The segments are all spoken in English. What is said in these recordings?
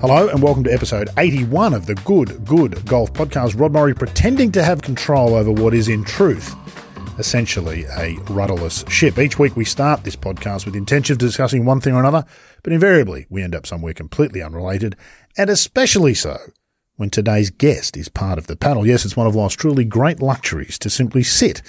Hello and welcome to episode 81 of the Good Good Golf Podcast. Rod Murray pretending to have control over what is in truth essentially a rudderless ship. Each week we start this podcast with intention of discussing one thing or another, but invariably we end up somewhere completely unrelated, and especially so when today's guest is part of the panel. Yes, it's one of life's truly great luxuries to simply sit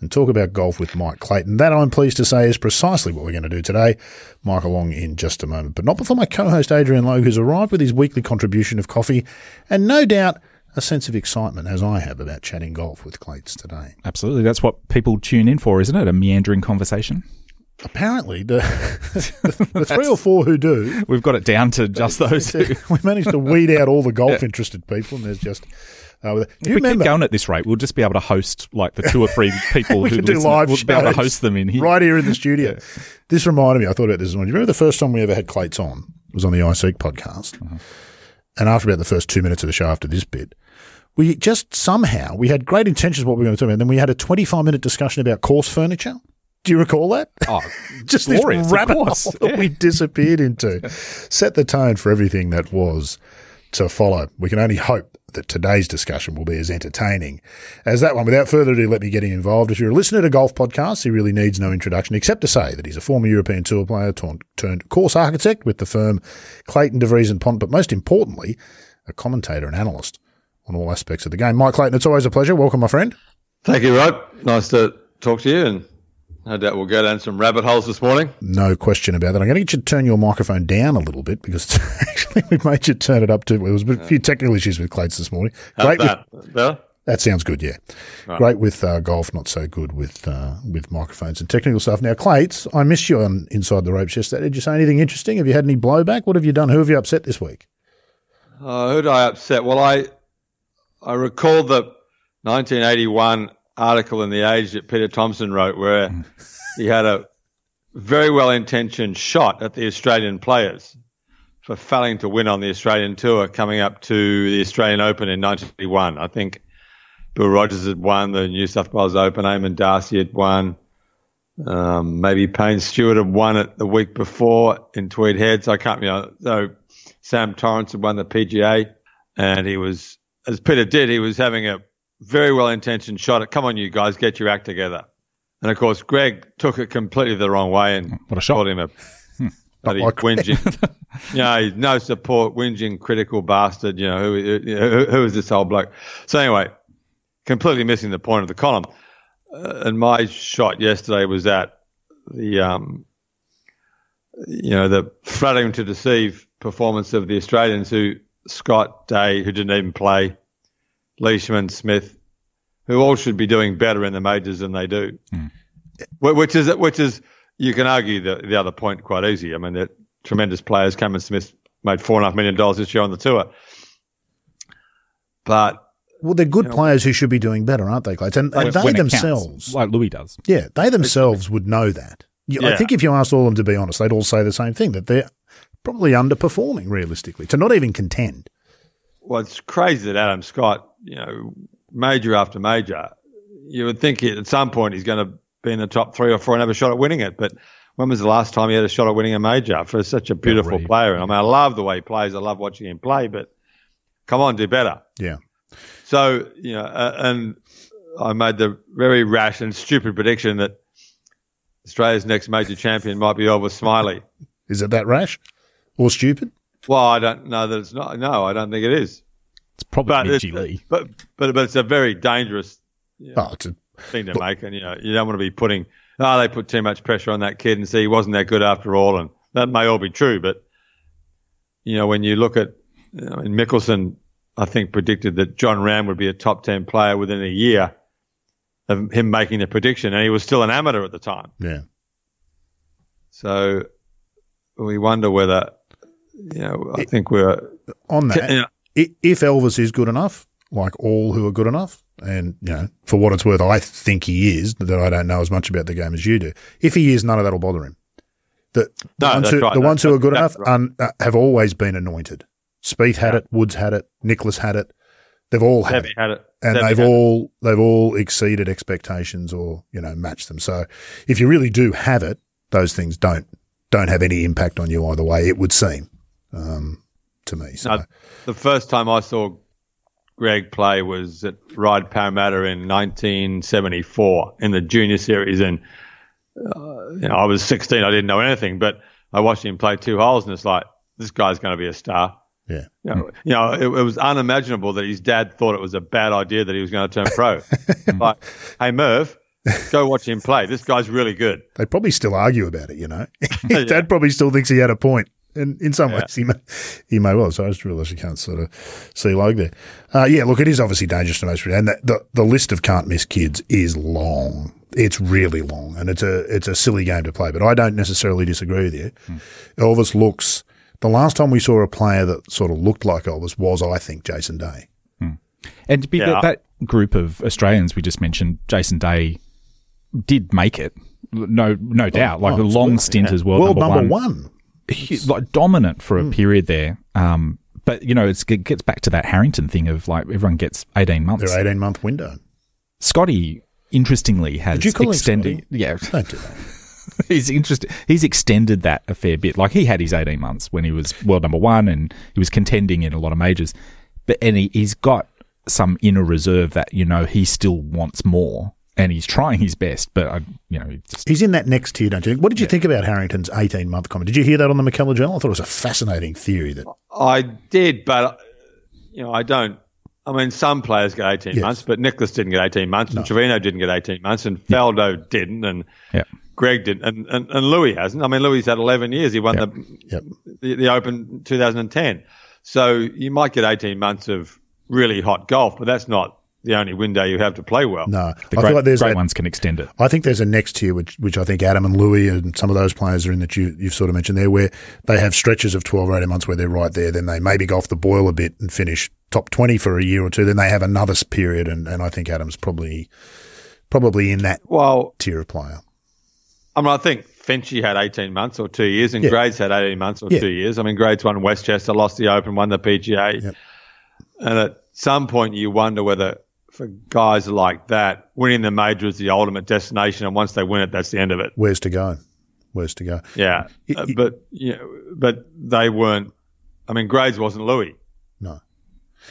and talk about golf with Mike Clayton. That, I'm pleased to say, is precisely what we're going to do today. Mike along in just a moment, but not before my co-host Adrian Logue, who's arrived with his weekly contribution of coffee and no doubt a sense of excitement as I have about chatting golf with Clates today. Absolutely. That's what people tune in for, isn't it? A meandering conversation. Apparently, the, the three or four who do, we've got it down to just those. we managed to weed out all the golf interested people, and there's just uh, if we remember, keep going at this rate, we'll just be able to host like the two or three people who do live. We'll be able to host them in here, right here in the studio. yeah. This reminded me. I thought about this one. You remember the first time we ever had Clates on it was on the iSeek podcast, uh-huh. and after about the first two minutes of the show, after this bit, we just somehow we had great intentions what we were going to talk about. And then we had a 25 minute discussion about course furniture. Do you recall that? Oh, just glorious, this rabbit hole that yeah. we disappeared into. Set the tone for everything that was to follow. We can only hope that today's discussion will be as entertaining as that one. Without further ado, let me get involved. If you're a listener to golf podcasts, he really needs no introduction except to say that he's a former European Tour player turned course architect with the firm Clayton DeVries and Pont, but most importantly, a commentator and analyst on all aspects of the game. Mike Clayton, it's always a pleasure. Welcome, my friend. Thank you, Rod. Nice to talk to you, and no doubt we'll go down some rabbit holes this morning. No question about that. I'm going to get you to turn your microphone down a little bit because actually we made you turn it up to. There was a few technical issues with Clates this morning. How's Great that? With, that sounds good. Yeah, right. great with uh, golf, not so good with uh, with microphones and technical stuff. Now, Clates, I missed you on Inside the Ropes yesterday. Did you say anything interesting? Have you had any blowback? What have you done? Who have you upset this week? Uh, who did I upset? Well, I I recall the 1981 article in The Age that Peter Thomson wrote where he had a very well intentioned shot at the Australian players for failing to win on the Australian tour coming up to the Australian Open in 1981. I think Bill Rogers had won the New South Wales Open, Eamonn Darcy had won. Um, maybe Payne Stewart had won it the week before in Tweed Heads. I can't, you know, so Sam Torrance had won the PGA and he was as Peter did, he was having a very well intentioned shot at, come on, you guys, get your act together. And of course, Greg took it completely the wrong way and what a shot. called him a bloody like whinging, you know, no support, whinging, critical bastard. You know, who, who, who is this old bloke? So anyway, completely missing the point of the column. Uh, and my shot yesterday was at the, um, you know, the flattering to deceive performance of the Australians who Scott Day, who didn't even play, Leishman, Smith, who all should be doing better in the majors than they do. Mm. Which is which is you can argue the the other point quite easy. I mean, they're tremendous players. Cameron Smith made four and a half million dollars this year on the tour, but. Well, they're good you know, players who should be doing better, aren't they, Clay? And, and they themselves, counts, like Louis does. Yeah, they themselves would know that. Yeah. I think if you asked all of them to be honest, they'd all say the same thing that they're probably underperforming realistically to not even contend. Well, it's crazy that Adam Scott, you know, major after major, you would think at some point he's going to be in the top three or four and have a shot at winning it. But when was the last time he had a shot at winning a major for such a beautiful player? And I mean, I love the way he plays. I love watching him play, but come on, do better. Yeah. So, you know, uh, and I made the very rash and stupid prediction that Australia's next major champion might be Elvis Smylie. Is it that rash? or stupid? Well, I don't know that it's not. No, I don't think it is. It's probably but Mitchie Lee. But, but but it's a very dangerous you know, oh, a, thing to but, make, and you know you don't want to be putting. Oh, they put too much pressure on that kid, and see he wasn't that good after all, and that may all be true. But you know when you look at, you know, Mickelson, I think predicted that Jon Rahm would be a top ten player within a year of him making the prediction, and he was still an amateur at the time. Yeah. So we wonder whether you know, I think we're on that. You know, if Elvis is good enough, like all who are good enough, and you know, for what it's worth, I think he is. That I don't know as much about the game as you do. If he is, none of that will bother him. The, the no, ones, who, right. the ones who are good enough right. un, uh, have always been anointed. Spieth had yeah. it, Woods had it, Nicklaus had it. They've all had it. had it. and Debbie they've all it. they've all exceeded expectations or you know matched them. So if you really do have it, those things don't don't have any impact on you either way. It would seem um, to me. So. The first time I saw Greg play was at Ryde Parramatta in 1974 in the junior series, and uh, you know, I was 16. I didn't know anything, but I watched him play two holes, and it's like this guy's going to be a star. Yeah. You know, you know it, it, was unimaginable that his dad thought it was a bad idea that he was going to turn pro. like, hey Merv, go watch him play. This guy's really good. They probably still argue about it. You know, his yeah. dad probably still thinks he had a point. And in some yeah. ways, he may, he may well. So I just realised you can't sort of see like there. Uh, yeah, look, it is obviously dangerous to most people, and the, the, the list of can't miss kids is long. It's really long, and it's a it's a silly game to play. But I don't necessarily disagree with you. Hmm. Elvis looks. The last time we saw a player that sort of looked like Elvis was, I think, Jason Day. Hmm. And to be yeah. that, that group of Australians we just mentioned, Jason Day did make it. No, no oh, doubt. Like oh, a long stint yeah. as well. World number, number one. one like dominant for a mm. period there. Um, but you know, it gets back to that Harrington thing of like everyone gets eighteen months. Their eighteen month window. Scotty, interestingly, has extended. Yeah, don't do that. he's interested. He's extended that a fair bit. Like he had his eighteen months when he was world number one, and he was contending in a lot of majors. But and he, he's got some inner reserve that you know he still wants more and he's trying his best, but I, you know, he's in that next tier, don't you? What did you yeah. think about Harrington's eighteen-month comment? Did you hear that on the McKellar Journal? I thought it was a fascinating theory. That I did, but you know, I don't. I mean, some players get eighteen yes. months, but Nicklaus didn't get eighteen months, and no. Trevino didn't get eighteen months, and Faldo yeah. didn't, and yeah. Greg didn't, and, and, and Louis hasn't. I mean, Louis had eleven years. He won yep. The, yep. the the Open 2010, so you might get eighteen months of really hot golf, but that's not the only window you have to play well. No, the I great, feel like there's great a, ones can extend it. I think there's a next tier, which which I think Adam and Louis and some of those players are in that you you've sort of mentioned there, where they have stretches of 12 or 18 months where they're right there. Then they maybe go off the boil a bit and finish top 20 for a year or two. Then they have another period, and, and I think Adam's probably probably in that well tier of player. I mean, I think Finchy had 18 months or two years, and yeah. Grades had 18 months or yeah. two years. I mean, Grades won Westchester, lost the Open, won the PGA, yep. and at some point you wonder whether for guys like that, winning the major is the ultimate destination, and once they win it, that's the end of it. Where's to go? Where's to go? Yeah, uh, but you know, but they weren't. I mean, Grades wasn't Louis. No,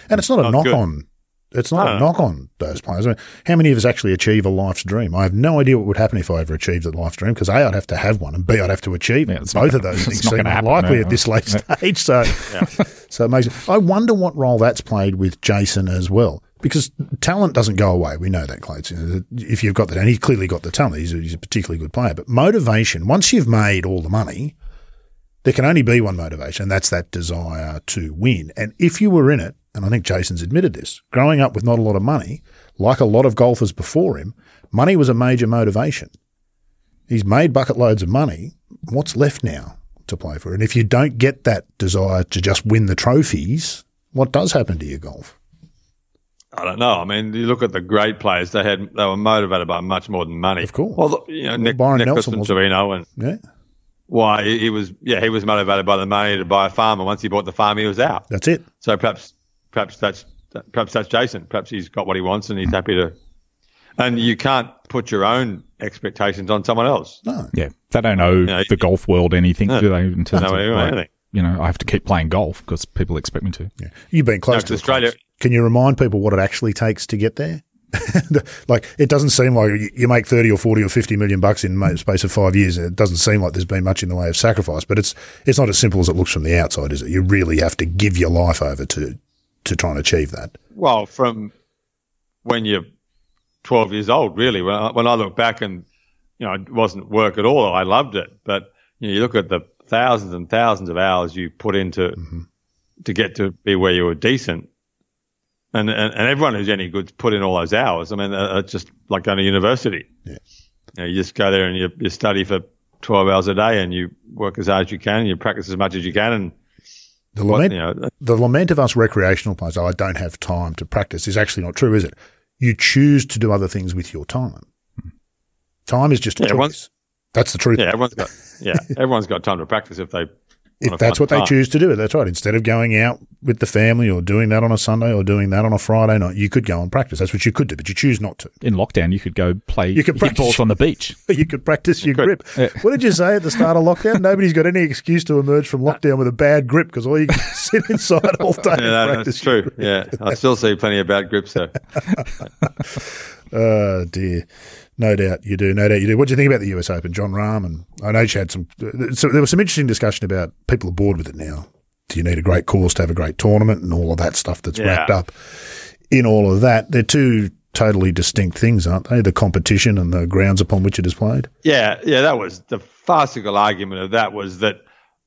and it's not, not a knock good. on. It's not a knock on those players. I mean, how many of us actually achieve a life's dream? I have no idea what would happen if I ever achieved a life's dream because A, I'd have to have one, and B, I'd have to achieve yeah, both of those things seem unlikely no, at this late stage. So, yeah. so amazing. I wonder what role that's played with Jason as well because talent doesn't go away. We know that, Clates. if you've got that, and he's clearly got the talent, he's a, he's a, particularly good player. But motivation, once you've made all the money, there can only be one motivation, and that's that desire to win. And if you were in it, and I think Jason's admitted this, growing up with not a lot of money, like a lot of golfers before him, money was a major motivation. He's made bucket loads of money. What's left now to play for? And if you don't get that desire to just win the trophies, what does happen to your golf? I don't know. I mean, you look at the great players; they had they were motivated by much more than money. Of course. Well, you know, Nick, Byron Nicklaus Nelson and Trevino, and yeah, why he, he, was yeah he was motivated by the money to buy a farm, and once he bought the farm, he was out. That's it. So perhaps perhaps that's perhaps that's Jason. Perhaps he's got what he wants, and he's happy to. And you can't put your own expectations on someone else. No. Yeah, they don't know, you know the golf world anything, no, do they? In terms of like, you know, I have to keep playing golf because people expect me to. Yeah. You've been close no, to Australia. Close. Can you remind people what it actually takes to get there? like it doesn't seem like you make 30 or 40 or 50 million bucks in the space of 5 years it doesn't seem like there's been much in the way of sacrifice but it's it's not as simple as it looks from the outside is it you really have to give your life over to to try and achieve that well from when you're 12 years old really when I, when I look back and you know it wasn't work at all I loved it but you, know, you look at the thousands and thousands of hours you put into mm-hmm. to get to be where you were decent and, and, and everyone who's any good put in all those hours. I mean, uh, it's just like going to university. Yeah. You, know, you just go there and you, you study for 12 hours a day and you work as hard as you can and you practice as much as you can. And the lament, you know, uh, the lament of us recreational players, oh, I don't have time to practice, is actually not true, is it? You choose to do other things with your time. Time is just a yeah, choice. That's the truth. Yeah, everyone's got yeah, everyone's got time to practice if they if that's what time. they choose to do. That's right. Instead of going out with the family or doing that on a Sunday or doing that on a Friday night, you could go and practice. That's what you could do, but you choose not to. In lockdown, you could go play You could hit practice- balls on the beach. You could practice your could. grip. What did you say at the start of lockdown? Nobody's got any excuse to emerge from lockdown with a bad grip because all you can sit inside all day and Yeah, that- practice. that's true. Yeah, I still see plenty of bad grips though. Oh dear, no doubt you do. No doubt you do. What do you think about the U.S. Open, Jon Rahm? And I know you had some. So there was some interesting discussion about people are bored with it now. Do you need a great course to have a great tournament and all of that stuff that's Yeah. wrapped up in all of that? They're two totally distinct things, aren't they? The competition and the grounds upon which it is played. Yeah, yeah, that was the farcical argument of that was that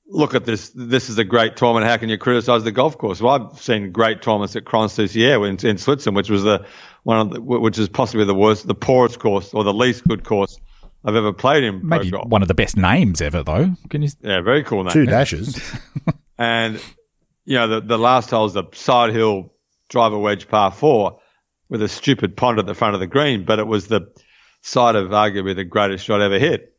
look at this. This is a great tournament. How can you criticise the golf course? Well, I've seen great tournaments at Crans-sur-Sierre in, in Switzerland, which was the one of the, which is possibly the worst, the poorest course or the least good course I've ever played in pro Maybe golf. one of the best names ever, though. Can you? Yeah, very cool name. Two dashes. And you know, the the last hole is the side hill driver wedge par four with a stupid pond at the front of the green, but it was the side of arguably the greatest shot ever hit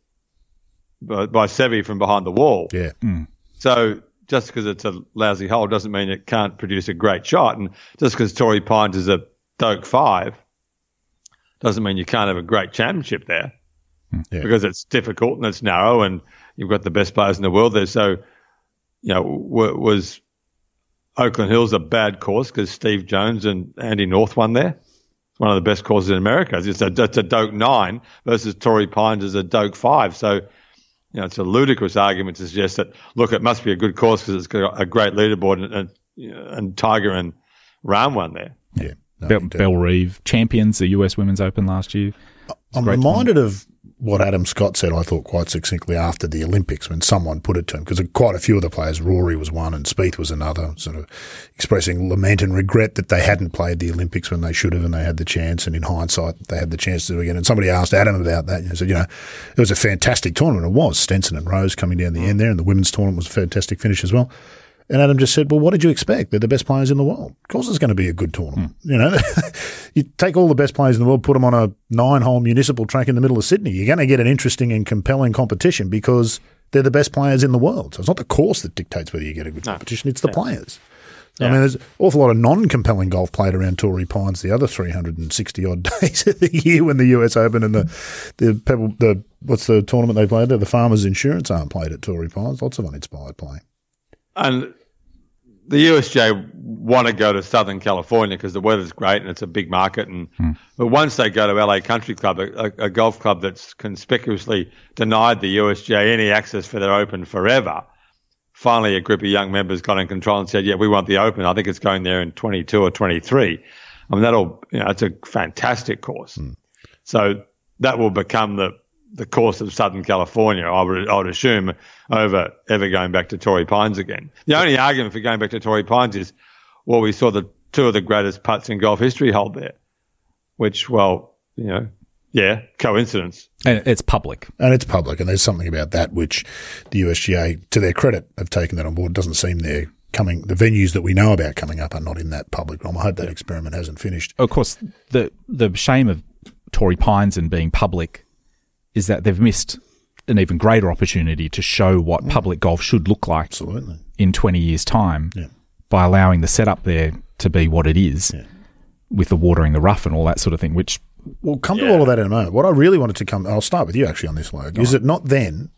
by, by Seve from behind the wall. Yeah. Hmm. So just because it's a lousy hole doesn't mean it can't produce a great shot, and just because Torrey Pines is a Doak five doesn't mean you can't have a great championship there hmm. Yeah. because it's difficult and it's narrow, and you've got the best players in the world there. So, you know, w- was Oakland Hills a bad course because Steve Jones and Andy North won there? It's one of the best courses in America. It's a, it's a Doak nine versus Torrey Pines is a Doak five. So, you know, it's a ludicrous argument to suggest that look, it must be a good course because it's got a great leaderboard and and, and Tiger and Rahm won there. Yeah. No, Bell. Bell Reeve champions, the US Women's Open last year. I'm great reminded of what Adam Scott said, I thought, quite succinctly after the Olympics when someone put it to him, because quite a few of the players, Rory was one and Spieth was another, sort of expressing lament and regret that they hadn't played the Olympics when they should have and they had the chance. And in hindsight, they had the chance to do it again. And somebody asked Adam about that. And he said, you know, it was a fantastic tournament. It was. Stenson and Rose coming down the mm. end there, and the women's tournament was a fantastic finish as well. And Adam just said, "Well, what did you expect? They're the best players in the world. Of course, it's going to be a good tournament. Hmm. You know, you take all the best players in the world, put them on a nine-hole municipal track in the middle of Sydney. You're going to get an interesting and compelling competition because they're the best players in the world. So it's not the course that dictates whether you get a good competition; it's the players. I mean, there's an awful lot of non-compelling golf played around Torrey Pines the other 360 odd days of the year when the US Open and the the Pebble, the what's the tournament they played there? The Farmers Insurance aren't played at Torrey Pines. Lots of uninspired play. And the USGA want to go to Southern California because the weather's great and it's a big market. And hmm. but once they go to LA Country Club, a, a golf club that's conspicuously denied the USGA any access for their Open forever, finally a group of young members got in control and said, "Yeah, we want the Open." I think it's going there in 22 or 23. I mean, that'll you know, it's a fantastic course. Hmm. So that will become the the course of Southern California, I would, I would assume, over ever going back to Torrey Pines again. The only argument for going back to Torrey Pines is, well, we saw the two of the greatest putts in golf history hold there, which, well, you know, yeah, coincidence. And it's public. And it's public, and there's something about that which the USGA, to their credit, have taken that on board. It doesn't seem they're coming, the venues that we know about coming up are not in that public realm. I hope that experiment hasn't finished. Of course, the the shame of Torrey Pines and being public is that they've missed an even greater opportunity to show what mm. public golf should look like Absolutely. in 20 years' time Yeah. by allowing the setup there to be what it is with the watering the rough and all that sort of thing, which We'll come to all of that in a moment. What I really wanted to come, I'll start with you actually on this, Logan. Is it not then?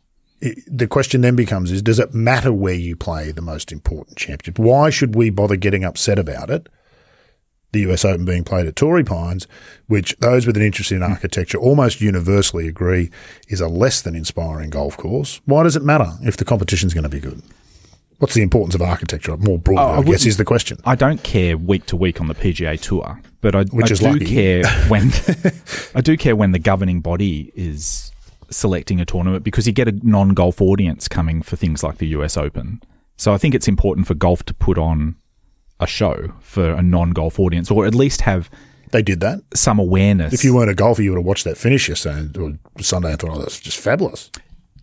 It, the question then becomes: Is does it matter where you play the most important championship? Why should we bother getting upset about it? The US Open being played at Torrey Pines, which those with an interest in architecture almost universally agree is a less than inspiring golf course. Why does it matter if the competition's going to be good? What's the importance of architecture more broadly? Oh, I I, guess is the question. I don't care week to week on the PGA Tour, but I, Which I is do lucky. care when I do care when the governing body is selecting a tournament because you get a non-golf audience coming for things like the US Open. So I think it's important for golf to put on a show for a non-golf audience, or at least have They did that. some awareness. If you weren't a golfer, you would have watched that finish yesterday or Sunday and thought, "Oh, that's just fabulous."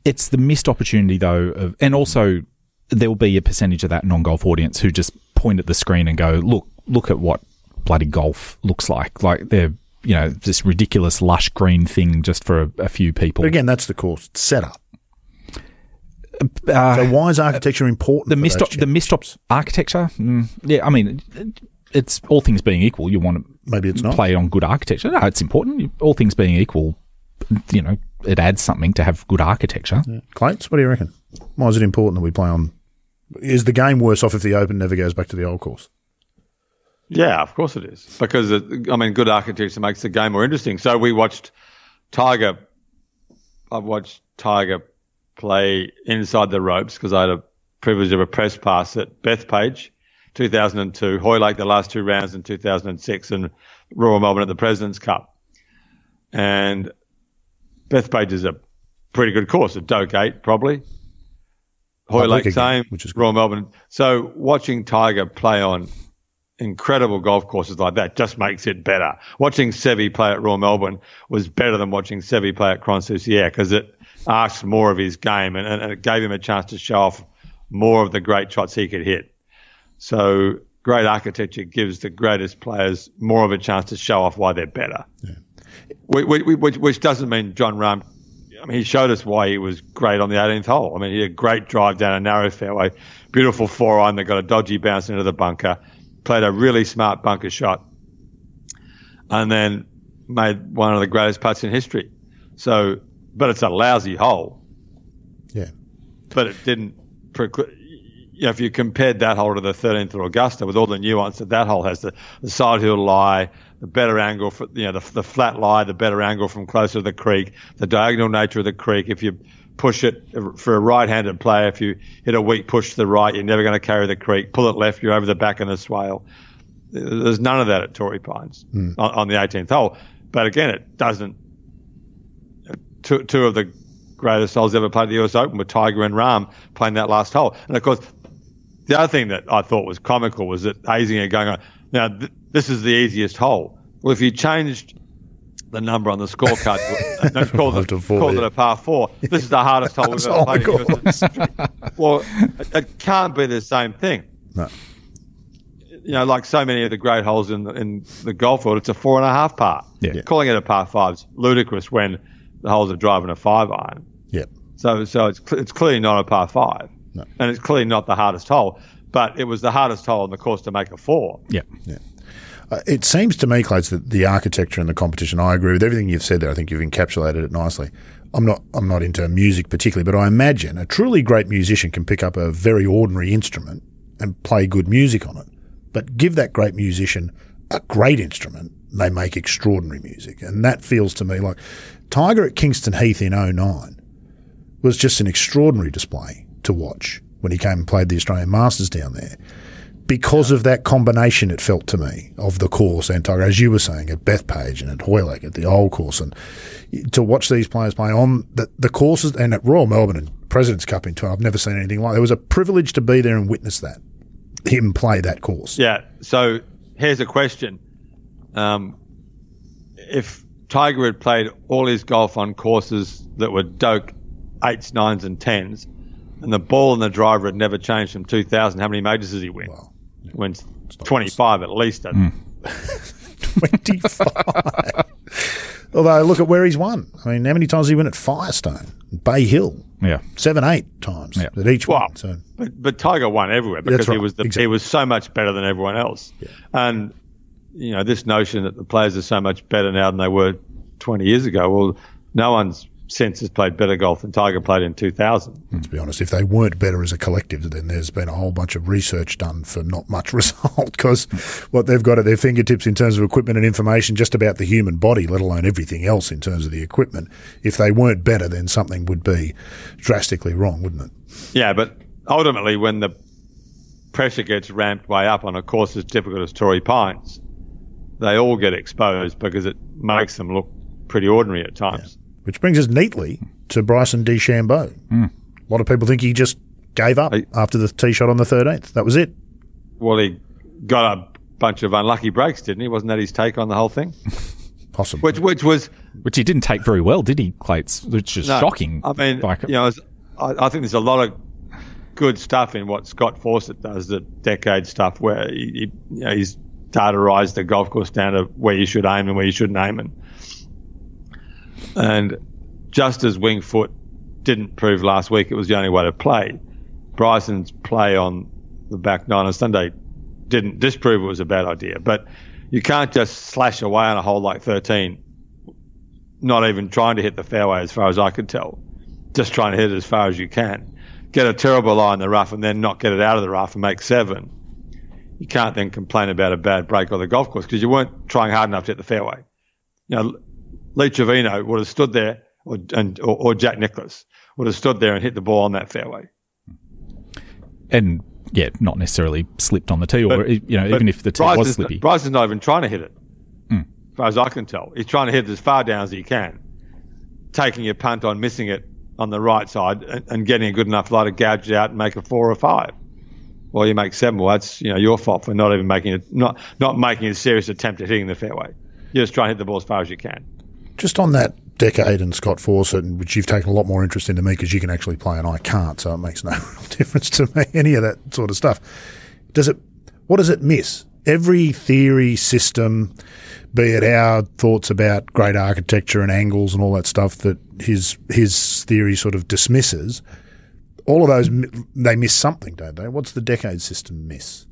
it's the missed opportunity though of and also there will be a percentage of that non-golf audience who just point at the screen and go look look at what bloody golf looks like like they're you know this ridiculous lush green thing just for a, a few people But again, that's the course setup. Uh, So why is architecture important? the for missed the missed op- architecture. Mm, yeah, I mean, it's all things being equal. You want to Maybe it's not. play on good architecture. No, it's important. All things being equal, you know, it adds something to have good architecture. Clates, what do you reckon? Why is it important that we play on? Is the game worse off if the Open never goes back to the old course? Yeah, of course it is. Because, it, I mean, good architecture makes the game more interesting. So we watched Tiger. I've watched Tiger play inside the ropes because I had a privilege of a press pass at Bethpage, 2002, Hoylake the last two rounds in 2006, and Royal Melbourne at the President's Cup. And Bethpage is a pretty good course, a Doak 8 probably. Hoylake again, same, which is. Royal Melbourne. So watching Tiger play on incredible golf courses like that just makes it better. Watching Seve play at Royal Melbourne was better than watching Seve play at Crans-sur-Sierre because it asked more of his game and, and it gave him a chance to show off more of the great shots he could hit. So great architecture gives the greatest players more of a chance to show off why they're better. We, we, we, which, which doesn't mean Jon Rahm. I mean, he showed us why he was great on the 18th hole. I mean, he had a great drive down a narrow fairway, beautiful four iron that got a dodgy bounce into the bunker, played a really smart bunker shot, and then made one of the greatest putts in history. So, but it's a lousy hole Yeah. but it didn't. Preclu- you know, if you compared that hole to the 13th or Augusta, with all the nuance that that hole has, the, the side hill lie, the better angle for you know the, the flat lie, the better angle from closer to the creek, the diagonal nature of the creek. If you push it for a right-handed player, if you hit a weak push to the right, you're never going to carry the creek. Pull it left, you're over the back of the swale. There's none of that at Torrey Pines hmm. on, on the 18th hole. But again, it doesn't. Two, two of the greatest holes ever played at the US Open were Tiger and Rahm playing that last hole. And of course, the other thing that I thought was comical was that Azinger going on, now th- this is the easiest hole. Well, if you changed the number on the scorecard, and called, it, to four, called yeah. it a par four, this is the hardest hole we've ever played. hole in US history. well, it, it can't be the same thing. No. You know, like so many of the great holes in the, in the golf world, it's a four and a half par. Yeah. Calling it a par five is ludicrous when the holes are driving a five iron. Yeah. So, so it's it's clearly not a par five, No. and it's clearly not the hardest hole. But it was the hardest hole on the course to make a four. Yeah. Uh, it seems to me, Clates, that the architecture and the competition. I agree with everything you've said there. I think you've encapsulated it nicely. I'm not. I'm not into music particularly, but I imagine a truly great musician can pick up a very ordinary instrument and play good music on it. But give that great musician a great instrument, they make extraordinary music, and that feels to me like Tiger at Kingston Heath in 09 was just an extraordinary display to watch when he came and played the Australian Masters down there because of that combination, it felt to me of the course and Tiger, as you were saying, at Bethpage and at Hoylake at the old course, and to watch these players play on the, the courses and at Royal Melbourne and President's Cup in 12, I've never seen anything like. It was a privilege to be there and witness that, him play that course. Yeah. So here's a question: um, If Tiger had played all his golf on courses that were Doak eights, nines, and tens, and the ball and the driver had never changed from 2000, how many majors does he win? Well, He wins 25 at least. Hmm. I think. 25. Although, look at where he's won. I mean, how many times did he win at Firestone, Bay Hill? Yeah. Seven, eight times Yeah. at each Wow. one. So, But but Tiger won everywhere because right, he was the, exactly. he was so much better than everyone else. And you know this notion that the players are so much better now than they were 20 years ago. Well, no one's since has played better golf than Tiger played in 2000. let's hmm. be honest, if they weren't better as a collective, then there's been a whole bunch of research done for not much result because what they've got at their fingertips in terms of equipment and information just about the human body, let alone everything else in terms of the equipment, if they weren't better, then something would be drastically wrong, wouldn't it? Yeah, but ultimately, when the pressure gets ramped way up on a course as difficult as Torrey Pines, they all get exposed because it makes them look pretty ordinary at times. Which brings us neatly to Bryson DeChambeau. Hmm. A lot of people think he just gave up I- after the tee shot on the 13th. That was it. Well, he got a bunch of unlucky breaks, didn't he? Wasn't that his take on the whole thing? Possibly. Which, which was Which he didn't take very well, did he, Clates? Which is No, shocking. I mean, Like- you know, it's- I, I think there's a lot of good stuff in what Scott Fawcett does, the decade stuff, where he, he, you know, he's datarized the golf course down to where you should aim and where you shouldn't aim, and and just as Winged Foot didn't prove last week it was the only way to play. Bryson's play on the back nine on Sunday didn't disprove it was a bad idea. But you can't just slash away on a hole like 13, not even trying to hit the fairway as far as I could tell, just trying to hit it as far as you can. Get a terrible lie in the rough and then not get it out of the rough and make seven. You can't then complain about a bad break on the golf course because you weren't trying hard enough to hit the fairway. You know, Lee Trevino would have stood there, or, and, or, or Jack Nicklaus would have stood there and hit the ball on that fairway. And yeah, not necessarily slipped on the tee, or But- you know, even if the tee Bryce was is, slippy. Bryce is not even trying to hit it, Hmm. as far as I can tell. He's trying to hit it as far down as he can, taking a punt on missing it on the right side and, and getting a good enough lie to gouge it out and make a four or five. Well, you make seven. Well, that's you know your fault for not even making it, not not making a serious attempt at hitting the fairway. You're just trying to hit the ball as far as you can. Just on that decade and Scott Fawcett, which you've taken a lot more interest into me because you can actually play and I can't, so it makes no real difference to me. Any of that sort of stuff. Does it? What does it miss? Every theory system, be it our thoughts about great architecture and angles and all that stuff that his his theory sort of dismisses. All of those they miss something, don't they? What's the decade system miss?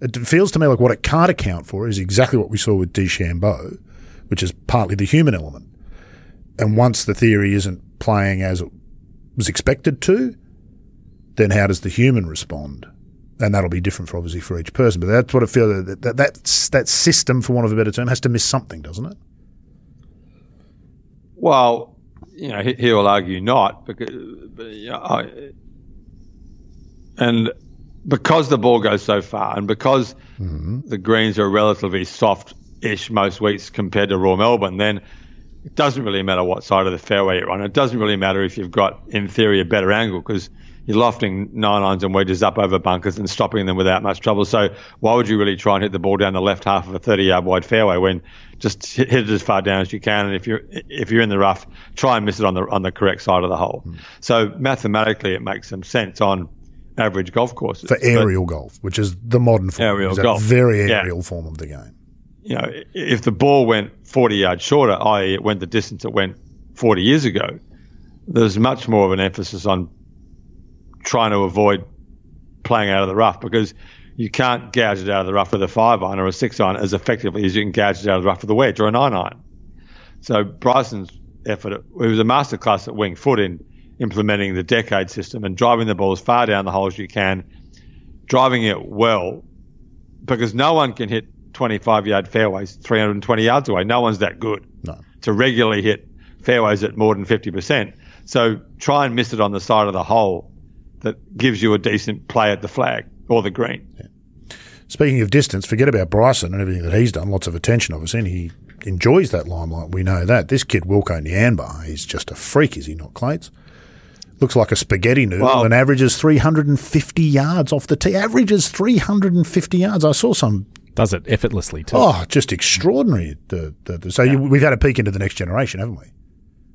It feels to me like what it can't account for is exactly what we saw with DeChambeau, which is partly the human element. And once the theory isn't playing as it was expected to, then how does the human respond? And that'll be different for obviously for each person. But that's what I feel that that, that that system, for want of a better term, has to miss something, doesn't it? Well, you know, he, he will argue not because, but, you know, I, and because the ball goes so far, and because mm-hmm. the greens are relatively soft-ish most weeks compared to Royal Melbourne, then it doesn't really matter what side of the fairway you're on. It doesn't really matter if you've got, in theory, a better angle because you're lofting nine irons and wedges up over bunkers and stopping them without much trouble. So why would you really try and hit the ball down the left half of a 30 yard wide fairway when just hit it as far down as you can? And if you're if you're in the rough, try and miss it on the on the correct side of the hole. Hmm. So mathematically, it makes some sense on average golf courses. For But, aerial golf, which is the modern form, Aerial golf. very Yeah. aerial form of the game. you know, if the ball went 40 yards shorter, i.e., it went the distance it went 40 years ago, there's much more of an emphasis on trying to avoid playing out of the rough because you can't gouge it out of the rough with a five iron or a six iron as effectively as you can gouge it out of the rough with a wedge or a nine iron. So Bryson's effort, it was a masterclass at Winged Foot in implementing the decade system and driving the ball as far down the hole as you can, driving it well, because no one can hit 25 yard fairways 320 yards away. No one's that good No. to regularly hit fairways at more than 50%. So try and miss it on the side of the hole that gives you a decent play at the flag or the green. Speaking of distance, forget about Bryson and everything that he's done. Lots of attention, obviously, and he enjoys that limelight. We know that. This kid, Wilco Nienaber, is just a freak, is he not, Clates? Looks like a spaghetti noodle Well- and averages 350 yards off the tee. Averages 350 yards. I saw some, Does it effortlessly too. oh, just extraordinary. The, the, the, so you, we've had a peek into the next generation, haven't we?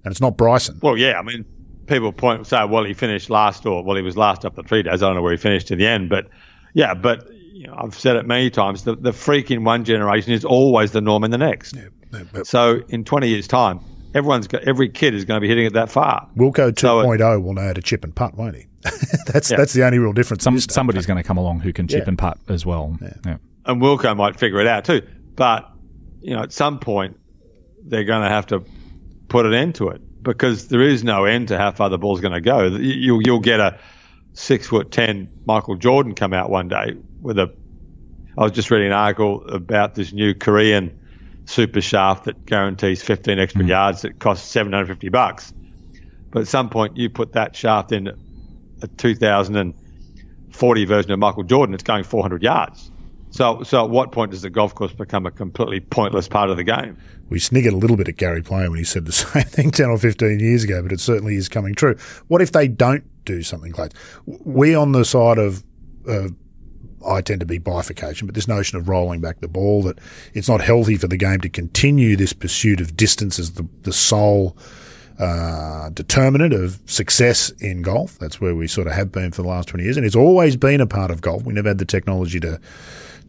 And it's not Bryson. Well, yeah, I mean, people point say, well, he finished last, or well, he was last up the three days. I don't know where he finished in the end, but yeah, but you know, I've said it many times. The, the freak in one generation is always the norm in the next. Yeah, but So in 20 years' time, everyone's got, every kid is going to be hitting it that far. Wilco 2.0 So it- will oh, know how to chip and putt, won't he? that's Yeah. that's the only real difference. Some, in this day. somebody's going to come along who can chip Yeah. and putt as well. Yeah. and Wilco might figure it out too. But you know, at some point, they're going to have to put an end to it because there is no end to how far the ball's going to go. You- You'll you'll get a six foot ten Michael Jordan come out one day with a. I was just reading an article about this new Korean super shaft that guarantees 15 extra hmm. yards that costs 750 bucks. But at some point, you put that shaft in a 2040 version of Michael Jordan, it's going 400 yards. So, so at what point does the golf course become a completely pointless part of the game? We sniggered a little bit at Gary Player when he said the same thing 10 or 15 years ago, but it certainly is coming true. What if they don't do something like We on the side of, uh, I tend to be bifurcation, but this notion of rolling back the ball, that it's not healthy for the game to continue this pursuit of distance as the, the sole uh, determinant of success in golf. That's where we sort of have been for the last 20 years. And it's always been a part of golf. We never had the technology to,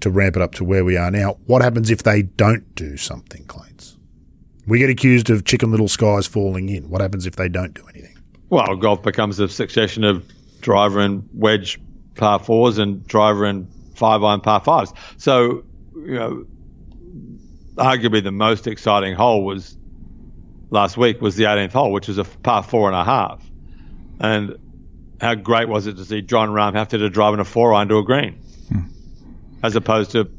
to ramp it up to where we are now. What happens if they don't do something, Clates? We get accused of chicken little skies falling in. What happens if they don't do anything? well, golf becomes a succession of driver and wedge par fours and driver and five iron par fives. So, you know, arguably the most exciting hole was last week was the 18th hole, which was a par four and a half. And how great was it to see Jon Rahm have to, drive in a four iron to a green. As opposed to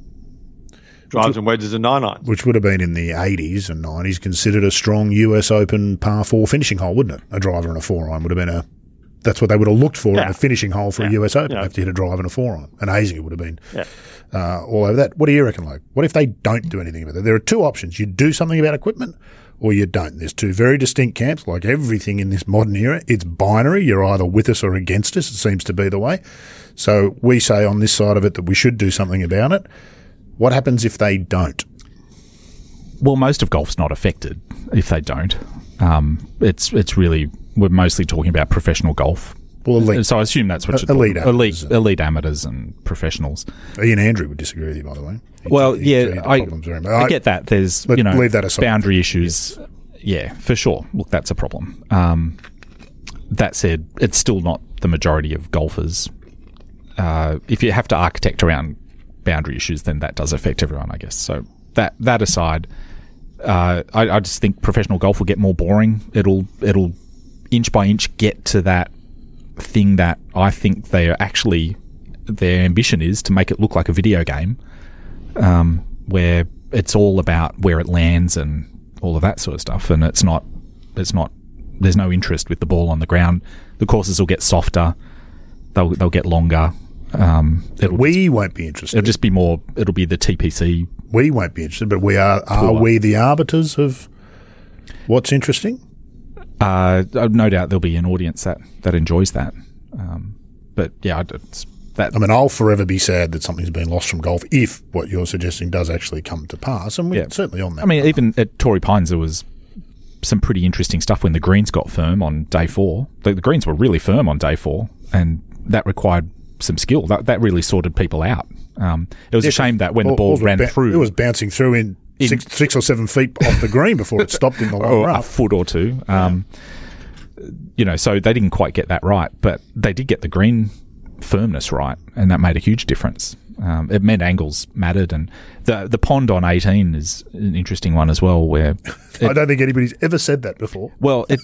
drives and wedges and nine irons. Which would have been in the 80s and 90s considered a strong US Open par four finishing hole, wouldn't it? A driver and a four iron would have been a. That's what they would have looked for yeah. in a finishing hole for yeah. a US Open. Yeah. Have to hit a drive and a four iron. And Hazing would have been uh, all over that. What do you reckon, Luke? What if they don't do anything about it? There are two options. You do something about equipment or you don't. There's two very distinct camps, like everything in this modern era. It's binary. You're either with us or against us. It seems to be the way. So we say on this side of it that we should do something about it. What happens if they don't? Well, most of golf's not affected if they don't. Um, it's it's really we're mostly talking about professional golf. Well, elite. So I assume that's what you're elite, elite, elite amateurs and professionals. Ian Andrew would disagree with you, by the way. He, well, he, yeah, I, I, get that. There's you know leave that aside. boundary issues. Yes. Yeah, for sure. Look, that's a problem. Um, that said, it's still not the majority of golfers. Uh, if you have to architect around boundary issues, then that does affect everyone, I guess. So that that aside, uh, I, I, just think professional golf will get more boring. It'll it'll inch by inch get to that thing that I think they are actually their ambition is to make it look like a video game, um, where it's all about where it lands and all of that sort of stuff, and it's not it's not there's no interest with the ball on the ground. The courses will get softer, they'll they'll get longer. Um, we just, won't be interested. It'll just be more. It'll be the TPC. We won't be interested, but we are. Are we the arbiters of what's interesting? Uh, no doubt there'll be an audience that that enjoys that. Um, but yeah, it's that. I mean, I'll forever be sad that something's been lost from golf if what you're suggesting does actually come to pass, and we're yeah. certainly on that. I mean, even at Torrey Pines, there was some pretty interesting stuff when the greens got firm on day four. The, the greens were really firm on day four, and that required some skill. That that really sorted people out. Um, it was yeah, a shame that when the ball ran ba- through, it was bouncing through in six, six, or seven feet off the green before it stopped in the long run. A foot or two. Um, yeah. You know, so they didn't quite get that right, but they did get the green firmness right, and that made a huge difference. Um, it meant angles mattered, and the the pond on eighteen is an interesting one as well. Where it, I don't think anybody's ever said that before. Well, it,